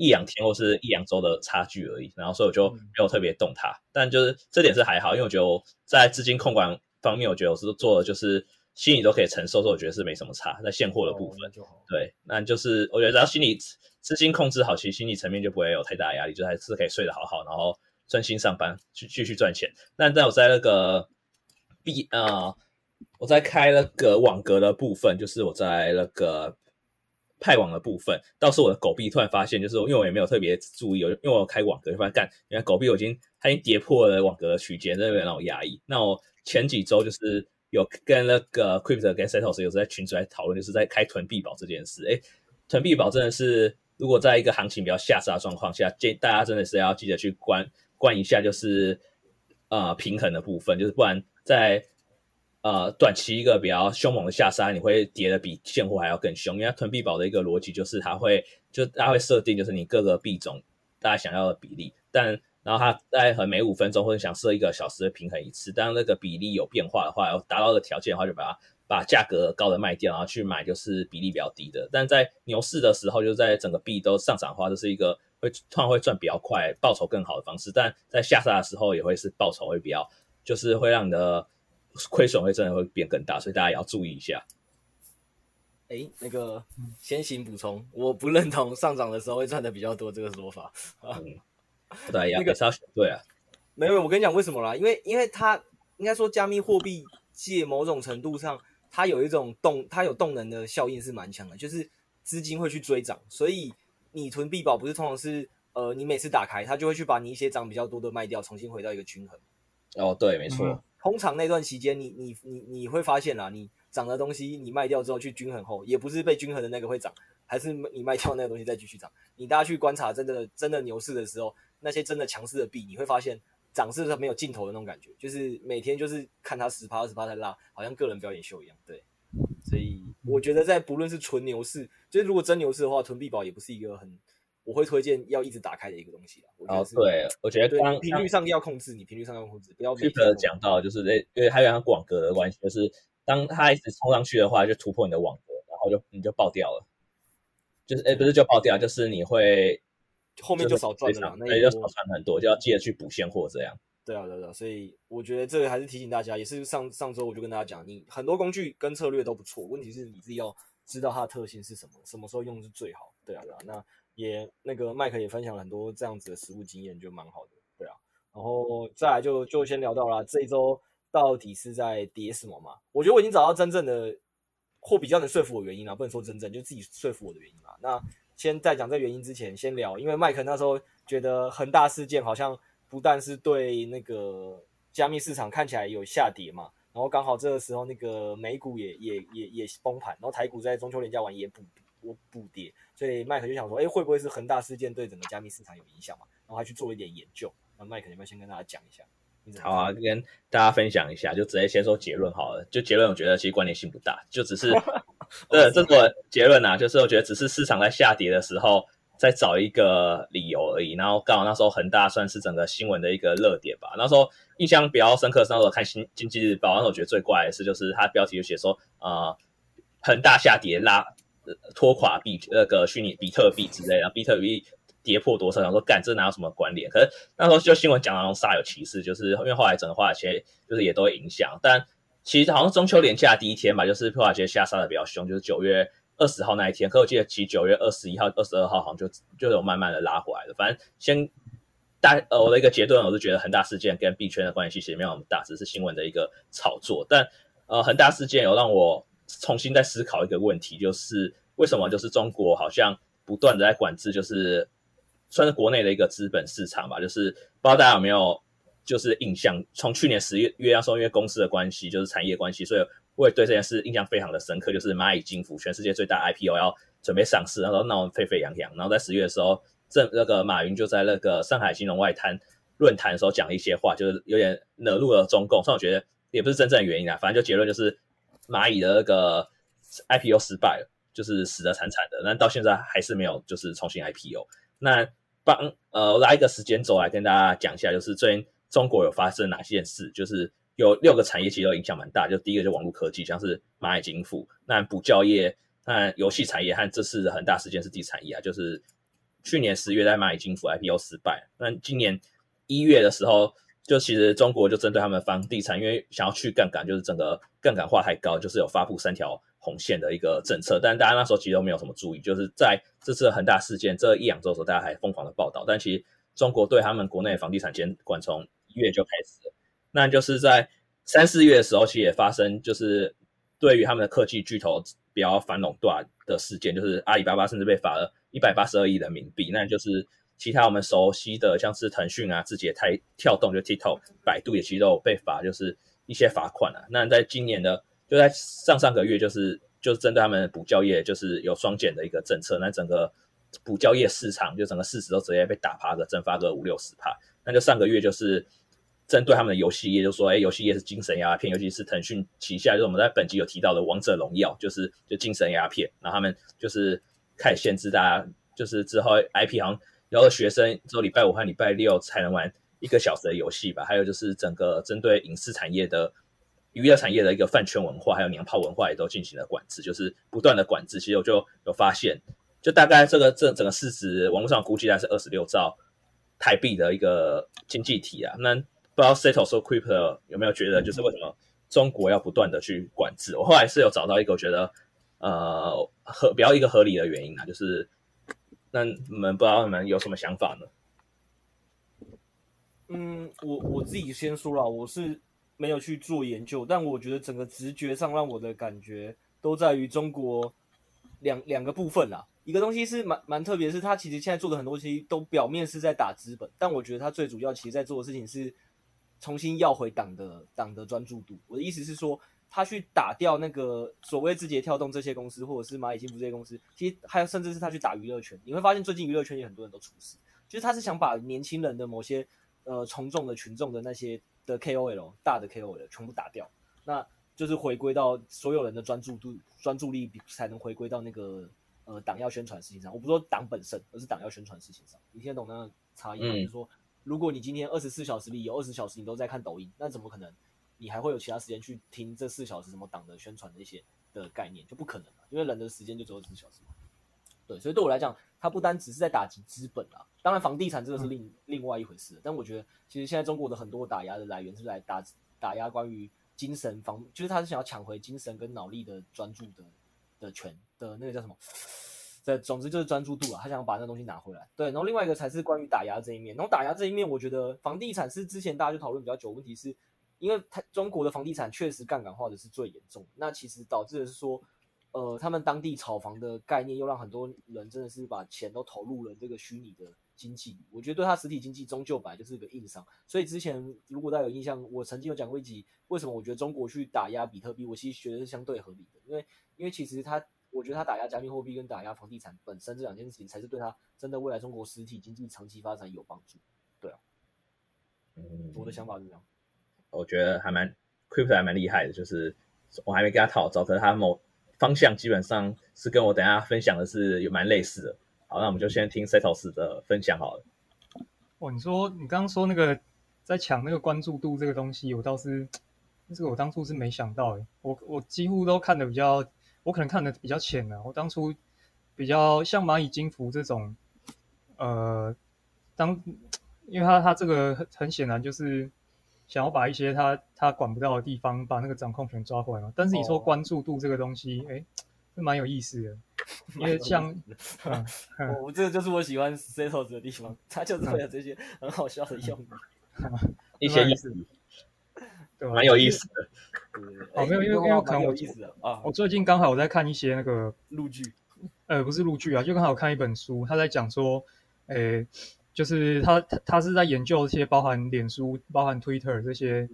一两天或是一两周的差距而已，然后所以我就没有特别动它，嗯、但就是这点是还好，因为我觉得我在资金控管方面，我觉得我是做的就是心里都可以承受，所以我觉得是没什么差。在现货的部分，哦、对，那就是我觉得只要心理资金控制好，其实心理层面就不会有太大的压力，就还是可以睡得好好，然后专心上班去继续赚钱。但在我在那个 B 啊、呃，我在开那个网格的部分，就是我在那个。派网的部分，倒是我的狗币突然发现，就是因为我也没有特别注意，因为我有开网格，就发现干，原来狗币我已经它已经跌破了网格的区间，真的有点让我压抑。那我前几周就是有跟那个 Crypto 跟 Setos 有在群组来讨论，就是在开囤币宝这件事。诶，囤币宝真的是，如果在一个行情比较下杀的状况下，建议大家真的是要记得去关关一下，就是呃平衡的部分，就是不然在。呃，短期一个比较凶猛的下杀，你会跌的比现货还要更凶。因为它囤币宝的一个逻辑就是，它会就它会设定就是你各个币种大家想要的比例，但然后它在和每五分钟或者想设一个小时的平衡一次，当那个比例有变化的话，要达到的条件的话，就把它把价格高的卖掉，然后去买就是比例比较低的。但在牛市的时候，就在整个币都上涨的话，这是一个会突然会赚比较快、报酬更好的方式。但在下杀的时候，也会是报酬会比较，就是会让你的。亏损会真的会变更大，所以大家也要注意一下。哎，那个先行补充，我不认同上涨的时候会赚的比较多这个说法。嗯，对呀，那个是要选对啊。没有，我跟你讲为什么啦？因为因为它应该说加密货币界某种程度上，它有一种动，它有动能的效应是蛮强的，就是资金会去追涨，所以你囤币宝不是通常是呃，你每次打开它就会去把你一些涨比较多的卖掉，重新回到一个均衡。哦，对，没错。嗯通常那段期间，你你你你会发现啦，你涨的东西你卖掉之后去均衡后，也不是被均衡的那个会涨，还是你卖掉那个东西再继续涨。你大家去观察真的真的牛市的时候，那些真的强势的币，你会发现涨势是没有尽头的那种感觉，就是每天就是看它十趴二十趴在拉，好像个人表演秀一样。对，所以我觉得在不论是纯牛市，就是如果真牛市的话，囤币宝也不是一个很。我会推荐要一直打开的一个东西我觉得是哦，对，我觉得刚频率上要控制，你频率上要控制，不要。Keep 讲到就是那，因为还有它网格的关系，就是当它一直冲上去的话，就突破你的网格，然后就你就爆掉了。就是诶不是就爆掉，就是你会后面就少赚了，那也就少赚很多，就要记得去补现货这样。对啊，对啊，所以我觉得这个还是提醒大家，也是上上周我就跟大家讲，你很多工具跟策略都不错，问题是你自己要知道它的特性是什么，什么时候用是最好。对啊，对啊，那也那个麦克也分享了很多这样子的实物经验，就蛮好的。对啊，然后再来就就先聊到了这一周到底是在跌什么嘛？我觉得我已经找到真正的或比较能说服我的原因了，不能说真正，就自己说服我的原因嘛。那先在讲这原因之前，先聊，因为麦克那时候觉得恒大事件好像。不但是对那个加密市场看起来有下跌嘛，然后刚好这个时候那个美股也也也也崩盘，然后台股在中秋连假完也补补补跌，所以麦克就想说，哎，会不会是恒大事件对整个加密市场有影响嘛？然后他去做一点研究。那麦克，你们先跟大家讲一下。好啊，跟大家分享一下，就直接先说结论好了。就结论，我觉得其实关联性不大，就只是，对，这个结论啊，就是我觉得只是市场在下跌的时候。再找一个理由而已，然后刚好那时候恒大算是整个新闻的一个热点吧。那时候印象比较深刻是那时候看新经济日报，那时候我觉得最怪的是就是它标题就写说，呃，恒大下跌拉拖垮币那个虚拟比特币之类的，比特币跌破多少，想说干这哪有什么关联？可是那时候就新闻讲的那种煞有其事，就是因为后来整个华尔街就是也都影响，但其实好像中秋连假第一天吧，就是华尔街下杀的比较凶，就是九月。二十号那一天，可我记得其实九月二十一号、二十二号好像就就有慢慢的拉回来了。反正先大呃，我的一个结论，我是觉得恒大事件跟币圈的关系其实没有那么大，只是新闻的一个炒作。但呃，恒大事件有让我重新再思考一个问题，就是为什么就是中国好像不断的在管制，就是算是国内的一个资本市场吧。就是不知道大家有没有就是印象，从去年十月月要说因为公司的关系，就是产业关系，所以。我也对这件事印象非常的深刻，就是蚂蚁金服全世界最大 IPO 要准备上市，然后闹得沸沸扬扬。然后在十月的时候，正那个马云就在那个上海金融外滩论坛的时候讲了一些话，就是有点惹怒了中共。所以我觉得也不是真正的原因啊，反正就结论就是蚂蚁的那个 IPO 失败了，就是死的惨惨的。但到现在还是没有就是重新 IPO。那帮呃拉一个时间轴来跟大家讲一下，就是最近中国有发生哪些事，就是。有六个产业其实都影响蛮大，就第一个就网络科技，像是蚂蚁金服，那补教业、那游戏产业和这次的恒大事件是地产业啊，就是去年十月在蚂蚁金服 IPO 失败，那今年一月的时候，就其实中国就针对他们房地产，因为想要去杠杆，就是整个杠杆化太高，就是有发布三条红线的一个政策，但大家那时候其实都没有什么注意，就是在这次恒大事件这一两周的时候，大家还疯狂的报道，但其实中国对他们国内房地产监管从一月就开始了。那就是在三四月的时候，其实也发生，就是对于他们的科技巨头比较反垄断的事件，就是阿里巴巴甚至被罚了一百八十二亿人民币。那就是其他我们熟悉的，像是腾讯啊、字节太跳动就 TikTok、百度也其实都有被罚，就是一些罚款啊。那在今年的，就在上上个月，就是就是针对他们补教业，就是有双减的一个政策，那整个补教业市场就整个市值都直接被打趴个蒸发个五六十趴。那就上个月就是。针对他们的游戏业，就说，哎，游戏业是精神鸦片，尤其是腾讯旗下，就是我们在本集有提到的《王者荣耀》，就是就精神鸦片。然后他们就是开始限制大家，就是之后 IP 好像然后学生只有礼拜五和礼拜六才能玩一个小时的游戏吧。还有就是整个针对影视产业的娱乐产业的一个饭圈文化，还有娘炮文化也都进行了管制，就是不断的管制。其实我就有发现，就大概这个这整个市值，网络上估计大概是二十六兆台币的一个经济体啊。那不知道 Seto 说 Crypto 有没有觉得，就是为什么中国要不断的去管制？我后来是有找到一个我觉得呃合比较一个合理的原因啊，就是那你们不知道你们有什么想法呢？嗯，我我自己先说了，我是没有去做研究，但我觉得整个直觉上让我的感觉都在于中国两两个部分啦。一个东西是蛮蛮特别，是他其实现在做的很多东西都表面是在打资本，但我觉得他最主要其实在做的事情是。重新要回党的党的专注度。我的意思是说，他去打掉那个所谓字节跳动这些公司，或者是蚂蚁金服这些公司，其实还有甚至是他去打娱乐圈。你会发现，最近娱乐圈也很多人都出事，就是他是想把年轻人的某些呃从众的群众的那些的 KOL 大的 KOL 全部打掉，那就是回归到所有人的专注度专注力才能回归到那个呃党要宣传事情上。我不说党本身，而是党要宣传事情上。你听得懂那个差异吗？就是说。如果你今天二十四小时里有二十小时你都在看抖音，那怎么可能你还会有其他时间去听这四小时什么党的宣传的一些的概念？就不可能了，因为人的时间就只有二十四小时嘛。对，所以对我来讲，它不单只是在打击资本啊，当然房地产这个是另、嗯、另外一回事。但我觉得，其实现在中国的很多打压的来源是来打打压关于精神方，就是他是想要抢回精神跟脑力的专注的的权的那个叫什么？对，总之就是专注度啊，他想把那东西拿回来。对，然后另外一个才是关于打压这一面。然后打压这一面，我觉得房地产是之前大家就讨论比较久，问题是因为它中国的房地产确实杠杆化的是最严重，那其实导致的是说，呃，他们当地炒房的概念又让很多人真的是把钱都投入了这个虚拟的经济。我觉得对他实体经济终究本来就是一个硬伤。所以之前如果大家有印象，我曾经有讲过一集，为什么我觉得中国去打压比特币，我其实觉得是相对合理的，因为因为其实它。我觉得他打压加密货币跟打压房地产本身这两件事情，才是对他真的未来中国实体经济长期发展有帮助。对啊，嗯，我的想法是这样。我觉得还蛮 Crypto 还蛮厉害的，就是我还没跟他讨教，可是他某方向基本上是跟我等下分享的是有蛮类似的。好，那我们就先听 Setos 的分享好了。哦，你说你刚刚说那个在抢那个关注度这个东西，我倒是 这个我当初是没想到诶，我我几乎都看的比较。我可能看的比较浅了，我当初比较像蚂蚁金服这种，呃，当因为他他这个很很显然就是想要把一些他他管不到的地方把那个掌控权抓回来嘛。但是你说关注度这个东西，哎、哦，是蛮有意思的，因为像，我这个就是我喜欢 Setos 的地方，他就是会有这些很好笑的用语，一些意思。对，蛮有意思的。哦，没有，因为因为可能我啊，我最近刚好我在看一些那个陆剧，呃，不是陆剧啊，就刚好看一本书，他在讲说，诶，就是他他他是在研究一些包含脸书、包含 Twitter 这些，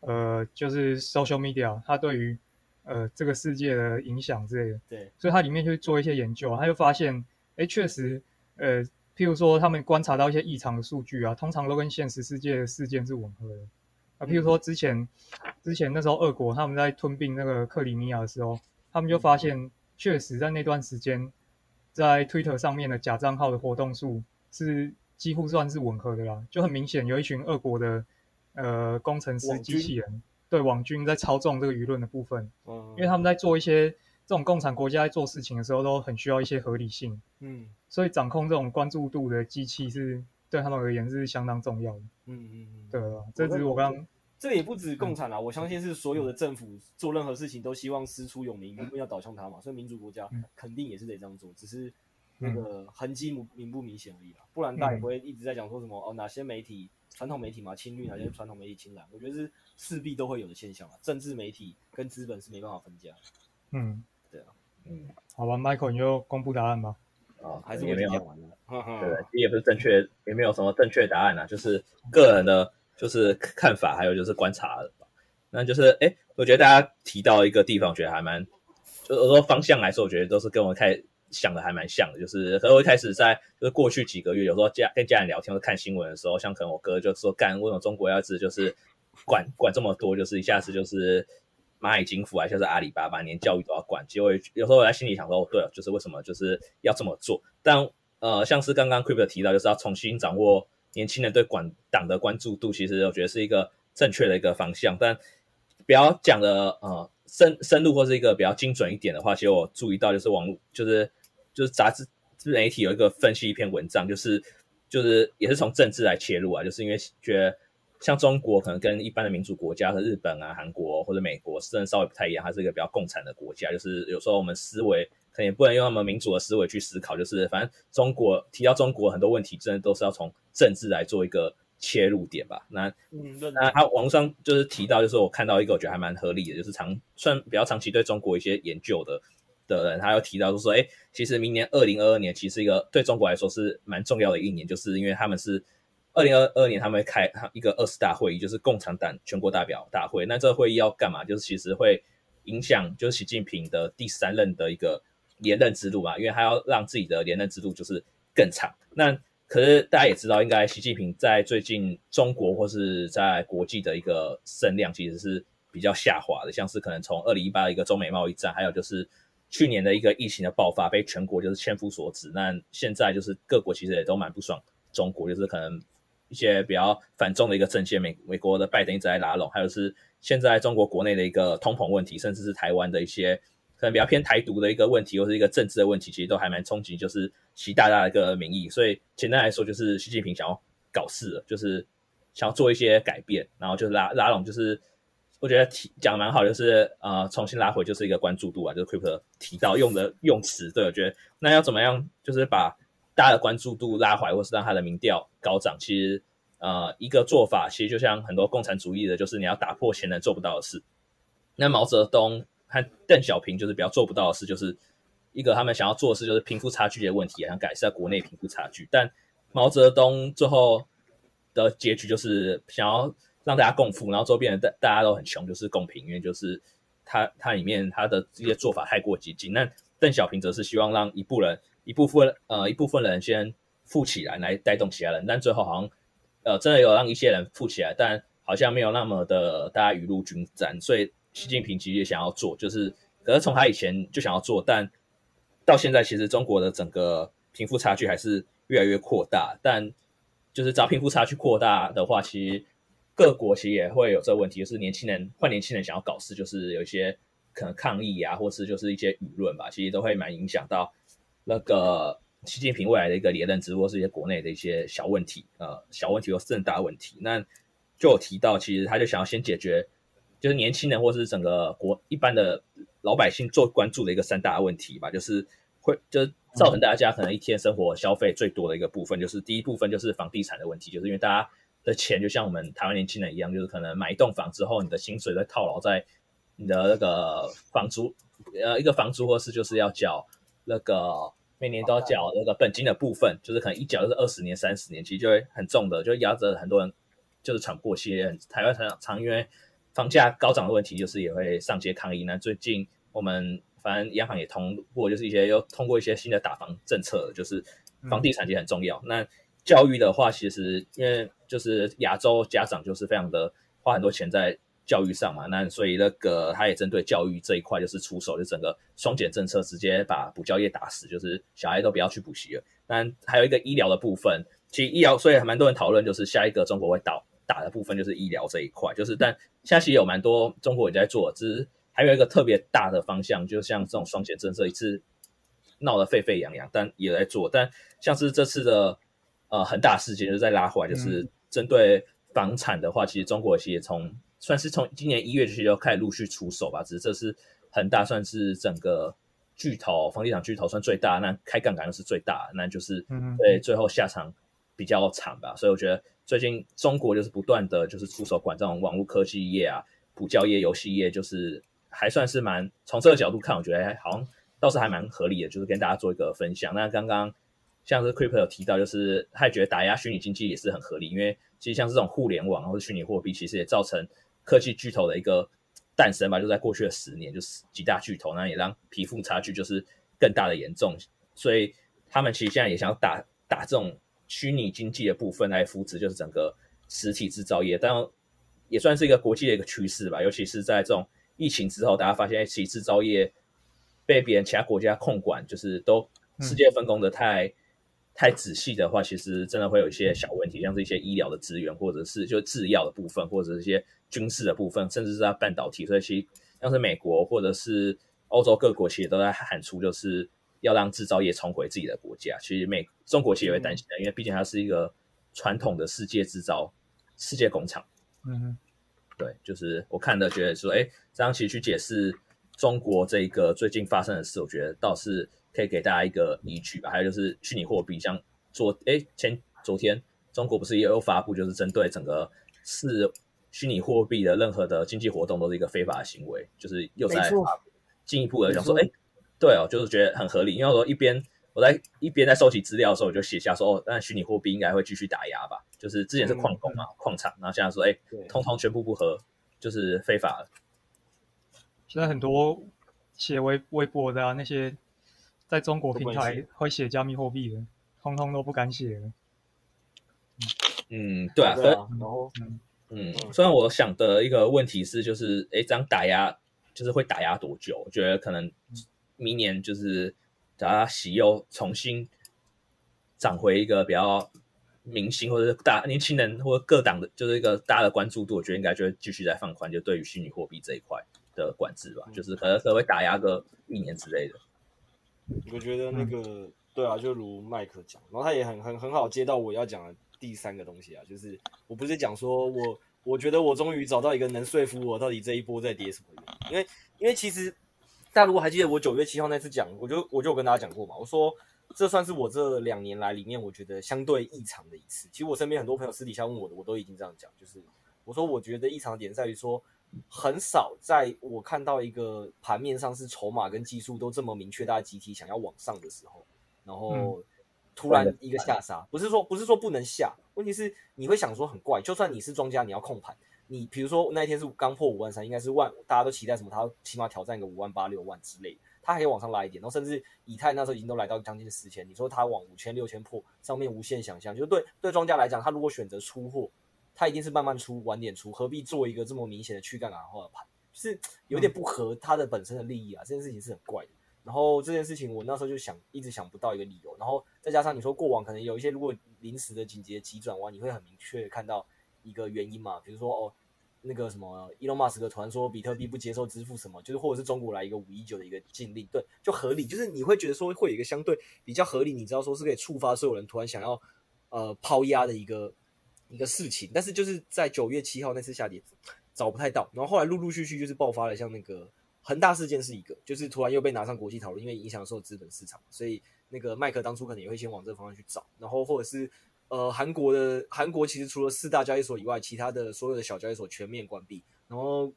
呃，就是 social media，它对于呃这个世界的影响之类的。对，所以他里面就做一些研究，他就发现，诶，确实，呃，譬如说他们观察到一些异常的数据啊，通常都跟现实世界的事件是吻合的。啊，譬如说之前，之前那时候俄国他们在吞并那个克里米亚的时候，他们就发现，确实在那段时间，在 Twitter 上面的假账号的活动数是几乎算是吻合的啦，就很明显有一群俄国的呃工程师机器人，对网军在操纵这个舆论的部分，嗯因为他们在做一些这种共产国家在做事情的时候都很需要一些合理性，嗯，所以掌控这种关注度的机器是。对他们而言是相当重要的。嗯嗯嗯，对啊，这只是我刚刚，这也不止共产啊，我相信是所有的政府做任何事情都希望师出有名，因为要导向他嘛，所以民主国家肯定也是得这样做，只是那个痕迹明明不明显而已啦。不然大家也不会一直在讲说什么哦，哪些媒体传统媒体嘛亲绿，哪些传统媒体亲蓝，我觉得是势必都会有的现象啊。政治媒体跟资本是没办法分家。嗯，对啊，嗯，好吧，Michael 你就公布答案吧。啊，还是也没有，对，也不是正确，也没有什么正确答案啊，就是个人的，就是看法，还有就是观察吧。那就是，哎，我觉得大家提到一个地方，我觉得还蛮，就是说方向来说，我觉得都是跟我开想的还蛮像的。就是，可能我一开始在就是过去几个月，有时候家跟家人聊天或看新闻的时候，像可能我哥就说，干，为什么中国要是就是管管这么多，就是一下子就是。蚂蚁金服啊，像是阿里巴巴，连教育都要管。结果有时候我在心里想说，哦，对了，就是为什么就是要这么做？但呃，像是刚刚 Crypto 提到，就是要重新掌握年轻人对管党的关注度，其实我觉得是一个正确的一个方向。但比较讲的呃深深入或是一个比较精准一点的话，其实我注意到就是网络就是就是杂志自媒体有一个分析一篇文章，就是就是也是从政治来切入啊，就是因为觉得。像中国可能跟一般的民主国家，和日本啊、韩国或者美国，甚至稍微不太一样，它是一个比较共产的国家。就是有时候我们思维可能也不能用那么民主的思维去思考，就是反正中国提到中国很多问题，真的都是要从政治来做一个切入点吧。那嗯那他网上就是提到，就是我看到一个我觉得还蛮合理的，就是长算比较长期对中国一些研究的的人，他又提到就说，哎，其实明年二零二二年其实一个对中国来说是蛮重要的一年，就是因为他们是。二零二二年，他们开一个二十大会议，就是共产党全国代表大会。那这个会议要干嘛？就是其实会影响，就是习近平的第三任的一个连任之路嘛，因为他要让自己的连任之路就是更长。那可是大家也知道，应该习近平在最近中国或是在国际的一个声量其实是比较下滑的，像是可能从二零一八的一个中美贸易战，还有就是去年的一个疫情的爆发，被全国就是千夫所指。那现在就是各国其实也都蛮不爽中国，就是可能。一些比较反中的一个政见，美美国的拜登一直在拉拢，还有是现在中国国内的一个通膨问题，甚至是台湾的一些可能比较偏台独的一个问题，或是一个政治的问题，其实都还蛮冲击，就是习大大的一个民意。所以简单来说，就是习近平想要搞事了，就是想要做一些改变，然后就是拉拉拢，就是我觉得提讲蛮好，就是呃重新拉回就是一个关注度啊，就是 Crypto 提到用的用词，对，我觉得那要怎么样，就是把大家的关注度拉回来，或是让他的民调高涨，其实。呃，一个做法其实就像很多共产主义的，就是你要打破前人做不到的事。那毛泽东和邓小平就是比较做不到的事，就是一个他们想要做的事，就是贫富差距的问题，想改善国内贫富差距。但毛泽东最后的结局就是想要让大家共富，然后最后变得大大家都很穷，就是公平，因为就是他他里面他的这些做法太过激进。那邓小平则是希望让一部人一部分呃一部分人先富起来，来带动其他人，但最后好像。呃，真的有让一些人富起来，但好像没有那么的大家雨露均沾。所以习近平其实也想要做，就是可是从他以前就想要做，但到现在其实中国的整个贫富差距还是越来越扩大。但就是只要贫富差距扩大的话，其实各国其实也会有这个问题，就是年轻人换年轻人想要搞事，就是有一些可能抗议啊，或是就是一些舆论吧，其实都会蛮影响到那个。习近平未来的一个连任，只不过是一些国内的一些小问题，呃，小问题或是更大问题。那就有提到，其实他就想要先解决，就是年轻人或是整个国一般的老百姓最关注的一个三大问题吧，就是会就是造成大家可能一天生活消费最多的一个部分，就是第一部分就是房地产的问题，就是因为大家的钱就像我们台湾年轻人一样，就是可能买一栋房之后，你的薪水在套牢在你的那个房租，呃，一个房租或是就是要缴那个。每年都要缴那个本金的部分，就是可能一缴就是二十年、三十年，其实就会很重的，就压着很多人就是喘不过气。台湾常常因为房价高涨的问题，就是也会上街抗议。那最近我们反正央行也通过，就是一些又通过一些新的打房政策，就是房地产其实很重要。嗯、那教育的话，其实因为就是亚洲家长就是非常的花很多钱在。教育上嘛，那所以那个他也针对教育这一块就是出手，就整个双减政策直接把补教业打死，就是小孩都不要去补习了。那还有一个医疗的部分，其实医疗所以还蛮多人讨论，就是下一个中国会倒打的部分就是医疗这一块，就是但现在有蛮多中国也在做，只是还有一个特别大的方向，就像这种双减政策一次闹得沸沸扬扬，但也在做。但像是这次的呃很大事件，就是在拉回来，就是针对房产的话，其实中国其实也从算是从今年一月其实就开始陆续出手吧，只是这是恒大，算是整个巨头房地产巨头算最大，那开杠杆又是最大，那就是对最后下场比较惨吧。所以我觉得最近中国就是不断的就是出手管这种网络科技业啊、补教业、游戏业，就是还算是蛮从这个角度看，我觉得好像倒是还蛮合理的，就是跟大家做一个分享。那刚刚像是 Crypto 有提到，就是他也觉得打压虚拟经济也是很合理，因为其实像这种互联网或者虚拟货币，其实也造成。科技巨头的一个诞生吧，就在过去的十年，就是几大巨头，那也让贫富差距就是更大的严重，所以他们其实现在也想打打这种虚拟经济的部分来扶持，就是整个实体制造业，但也算是一个国际的一个趋势吧。尤其是在这种疫情之后，大家发现其实制造业被别人其他国家控管，就是都世界分工的太。嗯太仔细的话，其实真的会有一些小问题，像是一些医疗的资源，或者是就制药的部分，或者是一些军事的部分，甚至是在半导体。所以其实像是美国或者是欧洲各国，其实都在喊出就是要让制造业重回自己的国家。其实美中国其实也会担心的，因为毕竟它是一个传统的世界制造、世界工厂。嗯哼，对，就是我看的觉得说，哎，这样其实去解释中国这个最近发生的事，我觉得倒是。可以给大家一个依据吧，还有就是虚拟货币，像昨诶前昨天中国不是也有发布，就是针对整个是虚拟货币的任何的经济活动都是一个非法的行为，就是又在进一步的想说，诶对哦，就是觉得很合理，因为我说一边我在一边在收集资料的时候，我就写下说，哦，那虚拟货币应该会继续打压吧，就是之前是矿工嘛，矿场，然后现在说，诶通通全部不合，就是非法了。现在很多写微微博的啊那些。在中国平台会写加密货币的，通通都不敢写了。嗯，对啊，对啊。然后，嗯嗯，虽然我想的一个问题是，就是诶，这样打压就是会打压多久？我觉得可能明年就是大家喜又重新涨回一个比较明星或者是大年轻人或者各党的，就是一个大家的关注度，我觉得应该就会继续在放宽。就对于虚拟货币这一块，的管制吧，就是可能可能会打压个一年之类的。我觉得那个、嗯、对啊，就如麦克讲，然后他也很很很好接到我要讲的第三个东西啊，就是我不是讲说我我觉得我终于找到一个能说服我到底这一波在跌什么原因，因为因为其实大家如果还记得我九月七号那次讲，我就我就有跟大家讲过嘛，我说这算是我这两年来里面我觉得相对异常的一次。其实我身边很多朋友私底下问我的，我都已经这样讲，就是我说我觉得异常点在于说。很少在我看到一个盘面上是筹码跟技术都这么明确，大家集体想要往上的时候，然后突然一个下杀，不是说不是说不能下，问题是你会想说很怪，就算你是庄家，你要控盘，你比如说那一天是刚破五万三，应该是万，大家都期待什么，他起码挑战一个五万八六万之类的，它还可以往上拉一点，然后甚至以太那时候已经都来到将近四千，你说它往五千六千破，上面无限想象，就是对对庄家来讲，他如果选择出货。他一定是慢慢出，晚点出，何必做一个这么明显的去杠杆化的盘？就是有点不合他的本身的利益啊！这件事情是很怪的。然后这件事情我那时候就想，一直想不到一个理由。然后再加上你说过往可能有一些如果临时的紧急的急转弯，你会很明确看到一个原因嘛？比如说哦，那个什么伊隆马斯克突然说比特币不接受支付什么，就是或者是中国来一个五一九的一个禁令，对，就合理。就是你会觉得说会有一个相对比较合理，你知道说是可以触发所有人突然想要呃抛压的一个。一个事情，但是就是在九月七号那次下跌找不太到，然后后来陆陆续续就是爆发了，像那个恒大事件是一个，就是突然又被拿上国际讨论，因为影响受资本市场，所以那个麦克当初可能也会先往这个方向去找，然后或者是呃韩国的韩国其实除了四大交易所以外，其他的所有的小交易所全面关闭，然后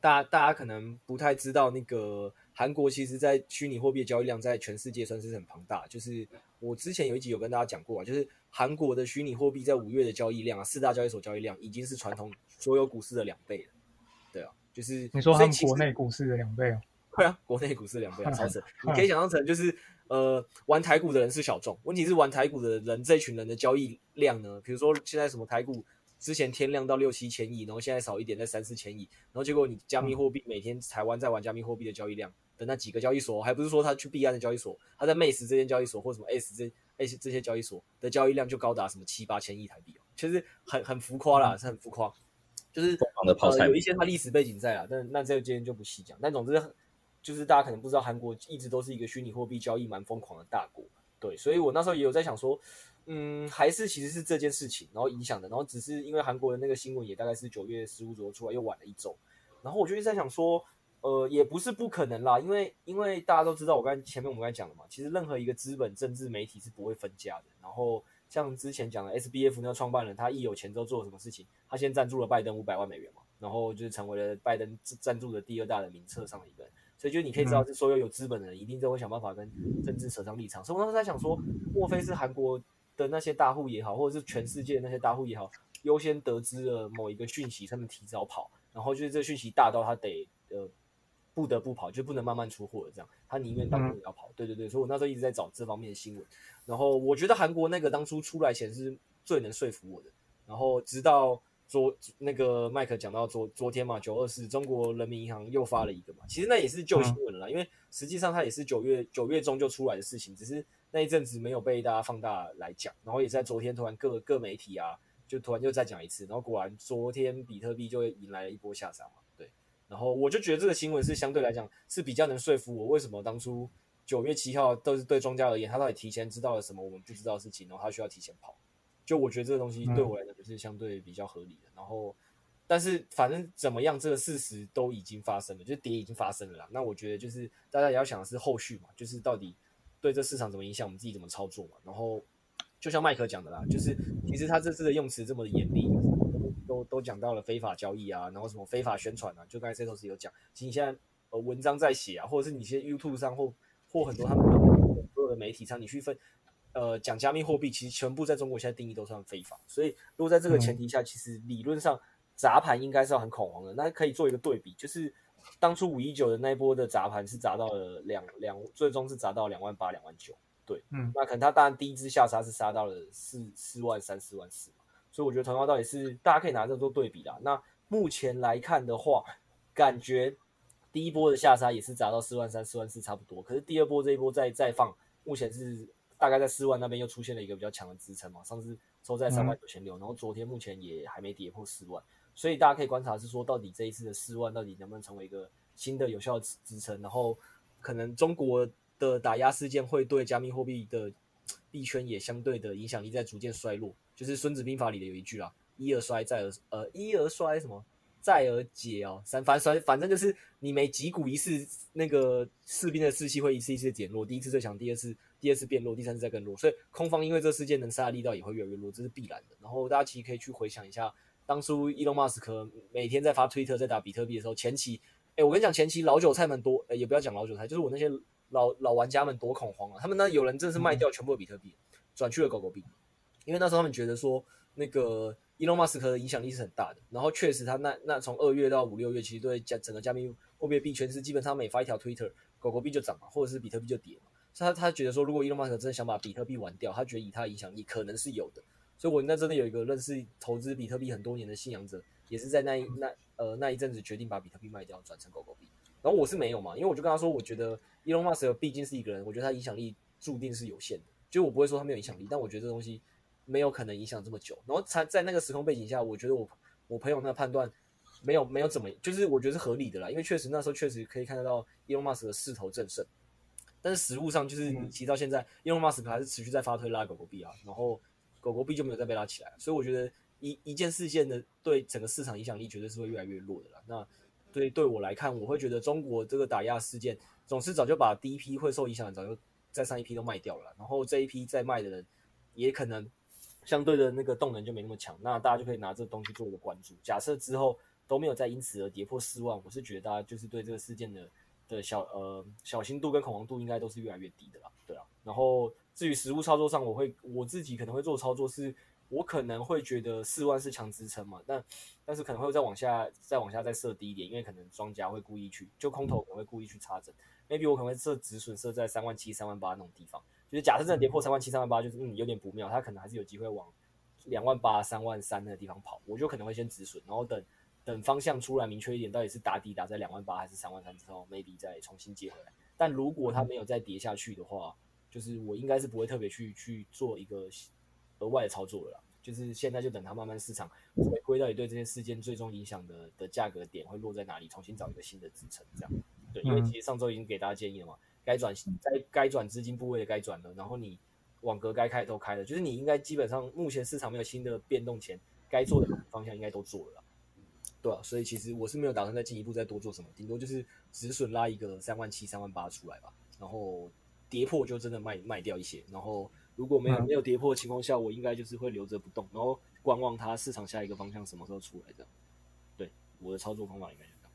大大家可能不太知道那个韩国其实在虚拟货币的交易量在全世界算是很庞大，就是我之前有一集有跟大家讲过啊，就是。韩国的虚拟货币在五月的交易量啊，四大交易所交易量已经是传统所有股市的两倍了。对啊，就是你说韩国内股市的两倍啊？对啊，国内股市两倍啊，超扯！你可以想象成就是呃，玩台股的人是小众，问题是玩台股的人这一群人的交易量呢？比如说现在什么台股之前天量到六七千亿，然后现在少一点在三四千亿，然后结果你加密货币每天台湾在玩加密货币的交易量的那几个交易所，还不是说他去币安的交易所，他在 Mace 这间交易所或什么 S 这。S，这些交易所的交易量就高达什么七八千亿台币哦，其实很很浮夸啦，是很浮夸，就是呃有一些它历史背景在啊，但那这个今天就不细讲。但总之，就是大家可能不知道，韩国一直都是一个虚拟货币交易蛮疯狂的大国，对，所以我那时候也有在想说，嗯，还是其实是这件事情，然后影响的，然后只是因为韩国的那个新闻也大概是九月十五左右出来，又晚了一周，然后我就一直在想说。呃，也不是不可能啦，因为因为大家都知道，我刚才前面我们刚才讲了嘛，其实任何一个资本、政治、媒体是不会分家的。然后像之前讲的 SBF 那个创办人，他一有钱之后做了什么事情，他先赞助了拜登五百万美元嘛，然后就是成为了拜登赞助的第二大的名册上的一个人。所以就你可以知道，是所有有资本的人一定都会想办法跟政治扯上立场。所以我当时在想说，莫非是韩国的那些大户也好，或者是全世界的那些大户也好，优先得知了某一个讯息，他们提早跑，然后就是这个讯息大到他得呃。不得不跑，就不能慢慢出货了。这样，他宁愿当中也要跑。对对对，所以我那时候一直在找这方面的新闻。然后我觉得韩国那个当初出来前是最能说服我的。然后直到昨那个麦克讲到昨昨天嘛，九二四，中国人民银行又发了一个嘛，其实那也是旧新闻了啦，因为实际上它也是九月九月中就出来的事情，只是那一阵子没有被大家放大来讲。然后也在昨天突然各各媒体啊，就突然又再讲一次。然后果然昨天比特币就迎来了一波下杀嘛。然后我就觉得这个新闻是相对来讲是比较能说服我，为什么当初九月七号都是对庄家而言，他到底提前知道了什么我们不知道的事情，然后他需要提前跑。就我觉得这个东西对我来讲是相对比较合理的。然后，但是反正怎么样，这个事实都已经发生了，就是跌已经发生了啦。那我觉得就是大家也要想的是后续嘛，就是到底对这市场怎么影响，我们自己怎么操作嘛。然后就像麦克讲的啦，就是其实他这次的用词这么的严厉。都都讲到了非法交易啊，然后什么非法宣传啊，就刚才 Setos 有讲，其实你现在呃文章在写啊，或者是你现在 YouTube 上或或很多他们所有的媒体上，你去分呃讲加密货币，其实全部在中国现在定义都算非法。所以如果在这个前提下，其实理论上砸盘应该是要很恐慌的。那可以做一个对比，就是当初五一九的那一波的砸盘是砸到了两两，最终是砸到两万八、两万九。对，嗯，那可能他当然第一支下杀是杀到了四四万三、四万四。所以我觉得同样道理是，大家可以拿这做对比啦。那目前来看的话，感觉第一波的下杀也是砸到四万三、四万四差不多。可是第二波这一波再再放，目前是大概在四万那边又出现了一个比较强的支撑嘛。上次收在三万九千六，然后昨天目前也还没跌破四万。所以大家可以观察是说，到底这一次的四万到底能不能成为一个新的有效支支撑，然后可能中国的打压事件会对加密货币的币圈也相对的影响力在逐渐衰落，就是《孙子兵法》里的有一句啦，“一而衰，再而呃一而衰什么，再而竭哦，三反衰，反正就是你每击鼓一次，那个士兵的士气会一次一次减弱，第一次最强，第二次第二次变弱，第三次再更弱，所以空方因为这事件能杀的力道也会越来越弱，这是必然的。然后大家其实可以去回想一下，当初伊隆马斯克每天在发推特在打比特币的时候，前期，哎，我跟你讲，前期老韭菜们多，哎，也不要讲老韭菜，就是我那些。老老玩家们多恐慌啊！他们呢，有人真的是卖掉全部的比特币，转去了狗狗币，因为那时候他们觉得说，那个伊隆马斯克的影响力是很大的。然后确实，他那那从二月到五六月，其实对加整个加密货币币圈是基本上每发一条 Twitter，狗狗币就涨嘛，或者是比特币就跌嘛。所以他他觉得说，如果伊隆马斯克真的想把比特币玩掉，他觉得以他的影响力可能是有的。所以我那真的有一个认识投资比特币很多年的信仰者，也是在那一那呃那一阵子决定把比特币卖掉，转成狗狗币。然后我是没有嘛，因为我就跟他说，我觉得伊隆马斯克毕竟是一个人，我觉得他影响力注定是有限的。就我不会说他没有影响力，但我觉得这东西没有可能影响这么久。然后才在那个时空背景下，我觉得我我朋友那个判断没有没有怎么，就是我觉得是合理的啦。因为确实那时候确实可以看得到伊隆马斯克的势头正盛，但是实物上就是你提到现在，伊隆马斯克还是持续在发推拉狗狗币啊，然后狗狗币就没有再被拉起来，所以我觉得一一件事件的对整个市场影响力绝对是会越来越弱的啦。那对对我来看，我会觉得中国这个打压事件，总是早就把第一批会受影响的，早就在上一批都卖掉了。然后这一批在卖的人，也可能相对的那个动能就没那么强。那大家就可以拿这个东西做一个关注。假设之后都没有再因此而跌破四万，我是觉得大家就是对这个事件的的小呃小心度跟恐慌度应该都是越来越低的啦。对啊。然后至于实物操作上，我会我自己可能会做操作是。我可能会觉得四万是强支撑嘛，但但是可能会再往下，再往下再设低一点，因为可能庄家会故意去，就空头可能会故意去插针。maybe 我可能会设止损设在三万七、三万八那种地方，就是假设真的跌破三万七、三万八，就是嗯有点不妙，它可能还是有机会往两万八、三万三那个地方跑，我就可能会先止损，然后等等方向出来明确一点，到底是打底打在两万八还是三万三之后，maybe 再重新接回来。但如果它没有再跌下去的话，就是我应该是不会特别去去做一个。额外的操作了啦，就是现在就等它慢慢市场回归到底对这些事件最终影响的的价格点会落在哪里，重新找一个新的支撑，这样对。因为其实上周已经给大家建议了嘛，该转该该转资金部位的该转了，然后你网格该开都开了，就是你应该基本上目前市场没有新的变动前，该做的方向应该都做了啦，对啊，所以其实我是没有打算再进一步再多做什么，顶多就是止损拉一个三万七、三万八出来吧，然后跌破就真的卖卖掉一些，然后。如果没有没有跌破的情况下，我应该就是会留着不动，然后观望它市场下一个方向什么时候出来这样。对，我的操作方法应该就这样。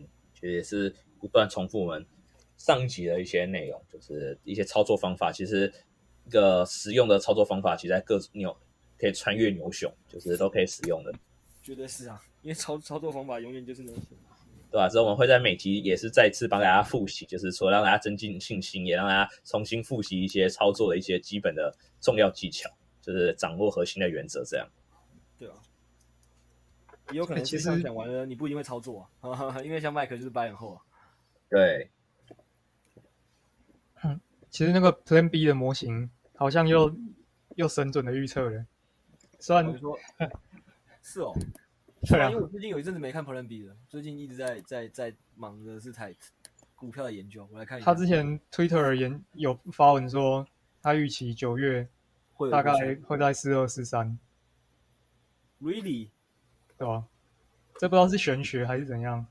嗯，其实也是不断重复我们上一集的一些内容，就是一些操作方法。其实一个实用的操作方法，其实在各牛可以穿越牛熊，就是都可以使用的。绝对是啊，因为操操作方法永远就是牛熊。对吧？所以我们会在每集也是再次帮大家复习，就是说让大家增进信心，也让大家重新复习一些操作的一些基本的重要技巧，就是掌握核心的原则。这样。对啊。也有可能其实讲完了，你不一定会操作啊，因为像麦克就是白眼后啊。对。嗯，其实那个 Plan B 的模型好像又、嗯、又神准的预测了，虽然说，是哦。对啊，因为我最近有一阵子没看 Plan B 了，最近一直在在在忙的是台股票的研究。我来看一下，他之前 Twitter 研有发文说，他预期九月大概会在四二四三。Really？对吧？这不知道是玄学还是怎样。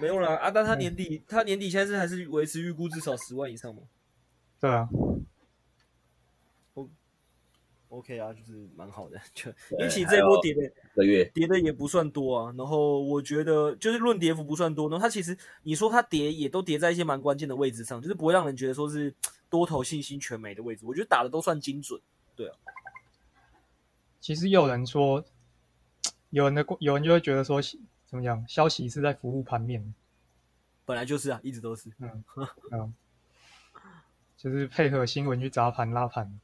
没有啦，啊，但他年底、嗯、他年底现在是还是维持预估至少十万以上吗？对啊。OK 啊，就是蛮好的，就因为其实这波跌的，跌的也不算多啊。然后我觉得就是论跌幅不算多，然后它其实你说它跌也都跌在一些蛮关键的位置上，就是不会让人觉得说是多头信心全没的位置。我觉得打的都算精准，对啊。其实有人说，有人的有人就会觉得说，怎么讲？消息是在服务盘面，本来就是啊，一直都是，嗯嗯，就是配合新闻去砸盘拉盘。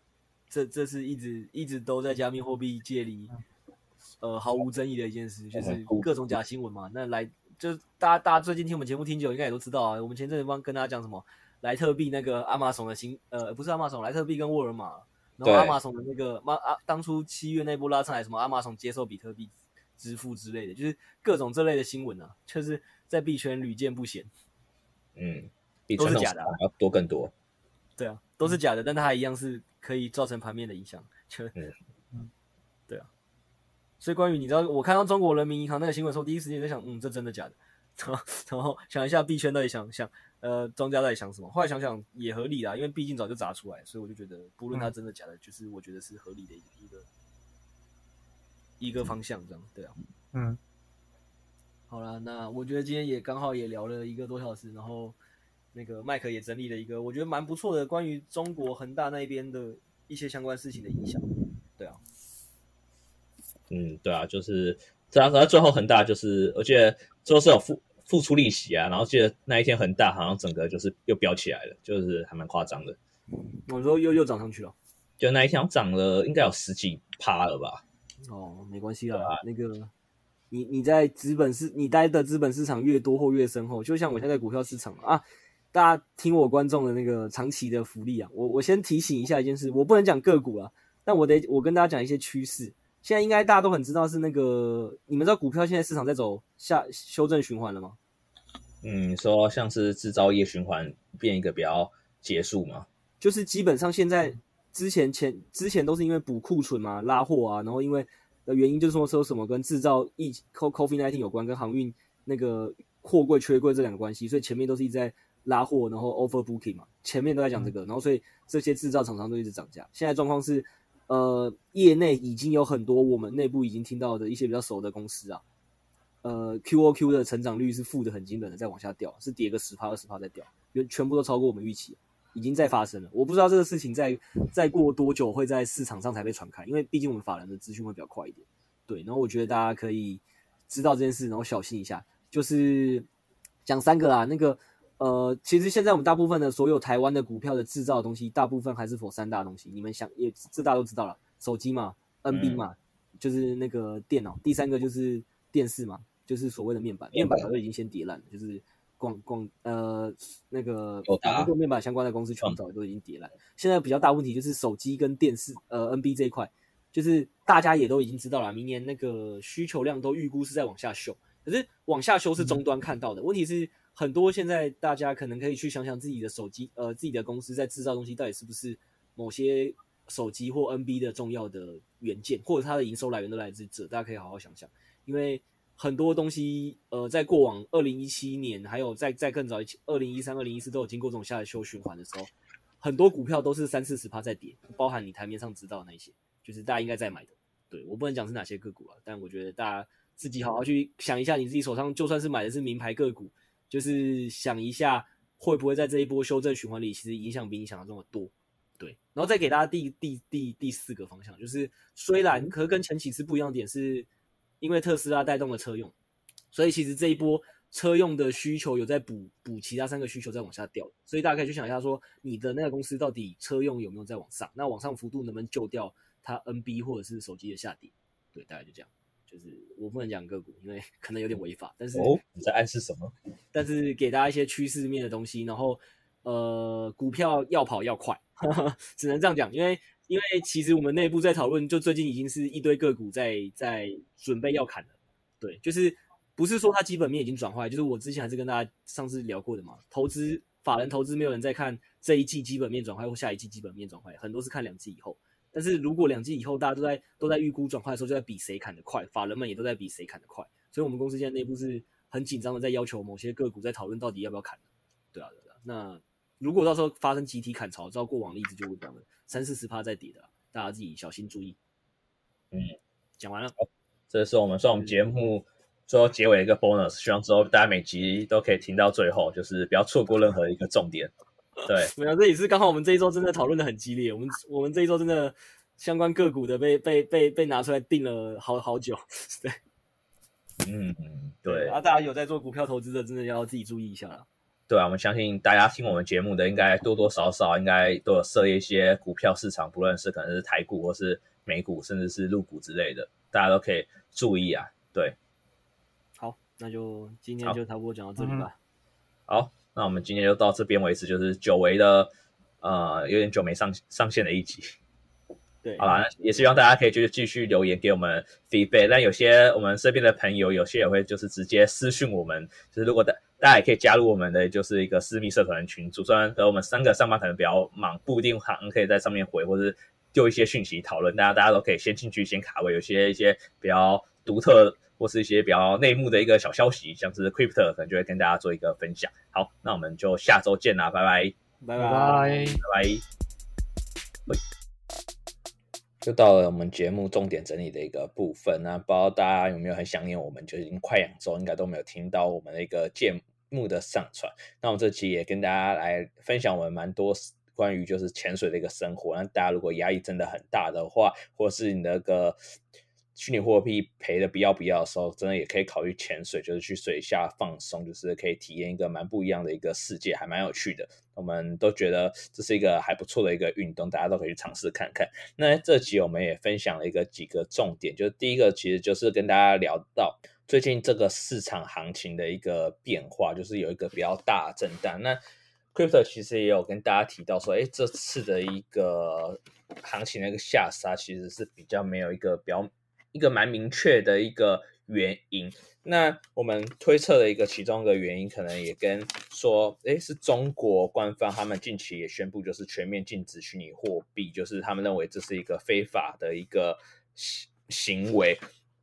这这是一直一直都在加密货币界里，呃，毫无争议的一件事，就是各种假新闻嘛。那来，就大家大家最近听我们节目听久，应该也都知道啊。我们前阵子帮跟大家讲什么，莱特币那个亚马逊的新，呃，不是亚马逊，莱特币跟沃尔玛，然后亚马逊的那个，妈啊，当初七月那波拉上来，什么亚马逊接受比特币支付之类的，就是各种这类的新闻啊，就是在币圈屡见不鲜。嗯，比都是假的，要多更多。对啊，都是假的，但它还一样是可以造成盘面的影响。就 对啊。所以关于你知道，我看到中国人民银行那个新闻时候，第一时间在想，嗯，这真的假的？然后然后想一下币圈到底想想，呃，庄家到底想什么？后来想想也合理啦，因为毕竟早就砸出来，所以我就觉得，不论它真的假的，嗯、就是我觉得是合理的一个一个一个方向，这样对啊。嗯，好了，那我觉得今天也刚好也聊了一个多小时，然后那个麦克也整理了一个我觉得蛮不错的关于中国恒大那边的一些相关事情的影响，对啊。嗯，对啊，就是这样，然后最后恒大就是，我记得最后是有付付出利息啊，然后记得那一天恒大好像整个就是又飙起来了，就是还蛮夸张的。我说又又涨上去了，就那一天涨了，应该有十几趴了吧？哦，没关系啦，啊、那个你你在资本市，你待的资本市场越多或越深厚，就像我现在股票市场啊，大家听我观众的那个长期的福利啊，我我先提醒一下一件事，我不能讲个股啊，但我得我跟大家讲一些趋势。现在应该大家都很知道是那个，你们知道股票现在市场在走下修正循环了吗？嗯，说像是制造业循环变一个比较结束嘛，就是基本上现在之前前之前都是因为补库存嘛，拉货啊，然后因为的原因就是说说什么跟制造疫 COVID-19 有关，跟航运那个货柜缺柜这两个关系，所以前面都是一直在拉货，然后 overbooking 嘛，前面都在讲这个，然后所以这些制造厂商都一直涨价。现在状况是。呃，业内已经有很多我们内部已经听到的一些比较熟的公司啊，呃，QOQ 的成长率是负的很惊人的，在往下掉，是跌个十趴二十趴在掉，全全部都超过我们预期，已经在发生了。我不知道这个事情在再过多久会在市场上才被传开，因为毕竟我们法人的资讯会比较快一点。对，然后我觉得大家可以知道这件事，然后小心一下。就是讲三个啦，那个。呃，其实现在我们大部分的所有台湾的股票的制造的东西，大部分还是 for 三大东西。你们想也这大家都知道了，手机嘛，NB 嘛，嗯、就是那个电脑。第三个就是电视嘛，就是所谓的面板。面板早就已经先跌烂了，就是广广呃那个做面板相关的公司全早都已经跌烂。现在比较大问题就是手机跟电视，呃，NB 这一块，就是大家也都已经知道了，明年那个需求量都预估是在往下修。可是往下修是终端看到的，嗯、问题是。很多现在大家可能可以去想想自己的手机，呃，自己的公司在制造东西到底是不是某些手机或 NB 的重要的元件，或者它的营收来源都来自这，大家可以好好想想。因为很多东西，呃，在过往二零一七年，还有在在更早一期二零一三、二零一四都有经过这种下修循环的时候，很多股票都是三四十趴在跌，包含你台面上知道的那些，就是大家应该在买的。对，我不能讲是哪些个股啊，但我觉得大家自己好好去想一下，你自己手上就算是买的是名牌个股。就是想一下，会不会在这一波修正循环里，其实影响比你想的这么多，对。然后再给大家第第第第四个方向，就是虽然可是跟前几次不一样的点是，因为特斯拉带动了车用，所以其实这一波车用的需求有在补补其他三个需求在往下掉，所以大家可以去想一下，说你的那个公司到底车用有没有在往上？那往上幅度能不能救掉它 NB 或者是手机的下跌？对，大概就这样。就是我不能讲个股，因为可能有点违法。但是哦，你在暗示什么？但是给大家一些趋势面的东西，然后呃，股票要跑要快，呵 呵只能这样讲。因为因为其实我们内部在讨论，就最近已经是一堆个股在在准备要砍了。对，就是不是说它基本面已经转坏，就是我之前还是跟大家上次聊过的嘛。投资法人投资没有人在看这一季基本面转坏或下一季基本面转坏，很多是看两季以后。但是如果两季以后大家都在都在预估转换的时候，就在比谁砍得快，法人们也都在比谁砍得快，所以我们公司现在内部是很紧张的，在要求某些个股在讨论到底要不要砍。对啊，对啊。那如果到时候发生集体砍潮，照过往例子就会这样的，三四十趴在跌的，大家自己小心注意。嗯，讲完了。好，这是我们算我们节目最后结尾的一个 bonus，希望之后大家每集都可以听到最后，就是不要错过任何一个重点。对，没有，这也是刚好我们这一周真的讨论的很激烈。我们我们这一周真的相关个股的被被被被拿出来定了好好久。对，嗯，对。啊，大家有在做股票投资的，真的要自己注意一下了。对啊，我们相信大家听我们节目的，应该多多少少应该都有涉猎一些股票市场，不论是可能是台股或是美股，甚至是陆股之类的，大家都可以注意啊。对，好，那就今天就差不多讲到这里吧。好。好那我们今天就到这边为止，就是久违的，呃，有点久没上上线的一集。对，好啦，也希望大家可以就是继续留言给我们 feedback。那有些我们身边的朋友，有些也会就是直接私讯我们。就是如果大大家也可以加入我们的就是一个私密社团群组。虽然和我们三个上班可能比较忙，不一定行可以在上面回，或是丢一些讯息讨论。大家大家都可以先进去先卡位。有些一些比较独特或是一些比较内幕的一个小消息，像是 Crypto 可能就会跟大家做一个分享。好，那我们就下周见啦，拜拜，拜拜，拜拜。就到了我们节目重点整理的一个部分，那不知道大家有没有很想念我们？就已经快两周，应该都没有听到我们的一个节目的上传。那我们这期也跟大家来分享我们蛮多关于就是潜水的一个生活。那大家如果压力真的很大的话，或是你那个。虚拟货币赔的不要不要的时候，真的也可以考虑潜水，就是去水下放松，就是可以体验一个蛮不一样的一个世界，还蛮有趣的。我们都觉得这是一个还不错的一个运动，大家都可以去尝试看看。那这集我们也分享了一个几个重点，就是第一个其实就是跟大家聊到最近这个市场行情的一个变化，就是有一个比较大的震荡。那 Crypto 其实也有跟大家提到说，哎，这次的一个行情的一个下杀，其实是比较没有一个比较。一个蛮明确的一个原因，那我们推测的一个其中一个原因，可能也跟说，诶，是中国官方他们近期也宣布，就是全面禁止虚拟货币，就是他们认为这是一个非法的一个行行为。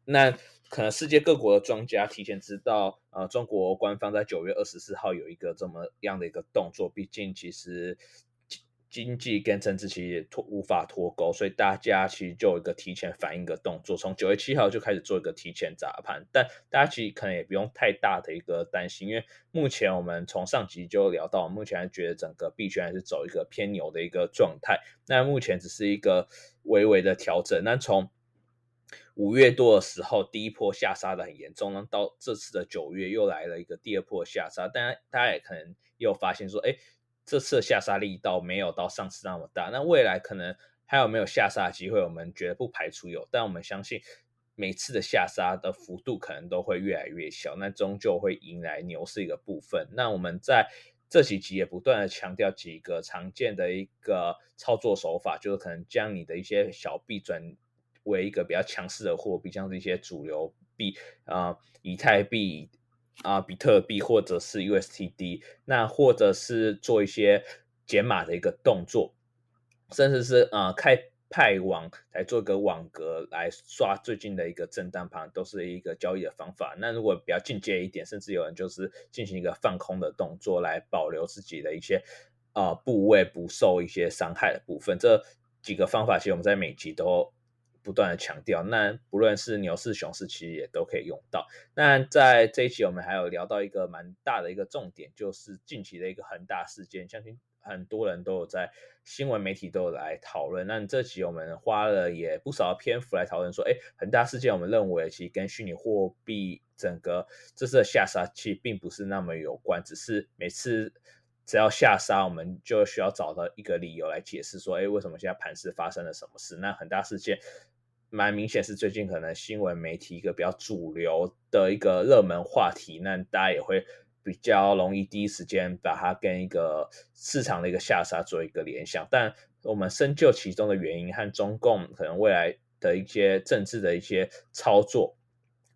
那可能世界各国的庄家提前知道，呃，中国官方在九月二十四号有一个这么样的一个动作，毕竟其实。经济跟政治其实脱无法脱钩，所以大家其实就有一个提前反应的动作，从九月七号就开始做一个提前砸盘。但大家其实可能也不用太大的一个担心，因为目前我们从上集就聊到，目前还觉得整个币圈还是走一个偏牛的一个状态。那目前只是一个微微的调整。那从五月多的时候，第一波下杀的很严重，那到这次的九月又来了一个第二波下杀。大家大家也可能也有发现说，哎。这次的下杀力道没有到上次那么大，那未来可能还有没有下杀机会？我们觉得不排除有，但我们相信每次的下杀的幅度可能都会越来越小，那终究会迎来牛市一个部分。那我们在这几集也不断的强调几个常见的一个操作手法，就是可能将你的一些小币转为一个比较强势的货币，像是一些主流币啊、以太币。啊，比特币或者是 USTD，那或者是做一些减码的一个动作，甚至是啊开派网来做一个网格来刷最近的一个震荡盘，都是一个交易的方法。那如果比较进阶一点，甚至有人就是进行一个放空的动作来保留自己的一些啊部位不受一些伤害的部分，这几个方法其实我们在每集都。不断的强调，那不论是牛市、熊市，其实也都可以用到。那在这一期，我们还有聊到一个蛮大的一个重点，就是近期的一个恒大事件，相信很多人都有在新闻媒体都有来讨论。那这期我们花了也不少篇幅来讨论说，哎，恒大事件，我们认为其实跟虚拟货币整个这次的下杀其实并不是那么有关，只是每次只要下杀，我们就需要找到一个理由来解释说，哎，为什么现在盘市发生了什么事？那很大事件。蛮明显是最近可能新闻媒体一个比较主流的一个热门话题，那大家也会比较容易第一时间把它跟一个市场的一个下杀做一个联想。但我们深究其中的原因和中共可能未来的一些政治的一些操作，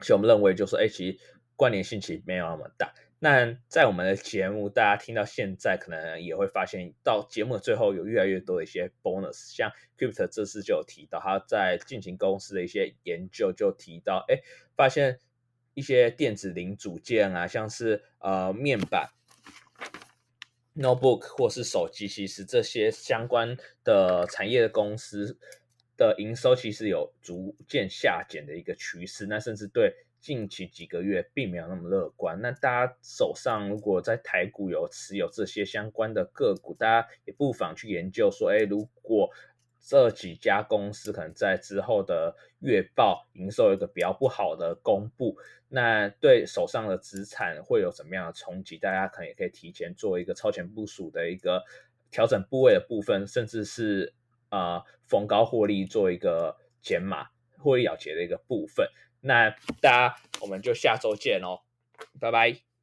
所以我们认为就是，哎，其实关联性其实没有那么大。那在我们的节目，大家听到现在，可能也会发现到节目的最后有越来越多的一些 bonus，像 Crypto 这次就有提到，他在进行公司的一些研究，就提到，哎，发现一些电子零组件啊，像是呃面板、notebook 或是手机，其实这些相关的产业的公司的营收其实有逐渐下减的一个趋势，那甚至对。近期几个月并没有那么乐观。那大家手上如果在台股有持有这些相关的个股，大家也不妨去研究说，哎，如果这几家公司可能在之后的月报营收有一个比较不好的公布，那对手上的资产会有什么样的冲击？大家可能也可以提前做一个超前部署的一个调整部位的部分，甚至是呃逢高获利做一个减码、获利了结的一个部分。那大家，我们就下周见喽，拜拜。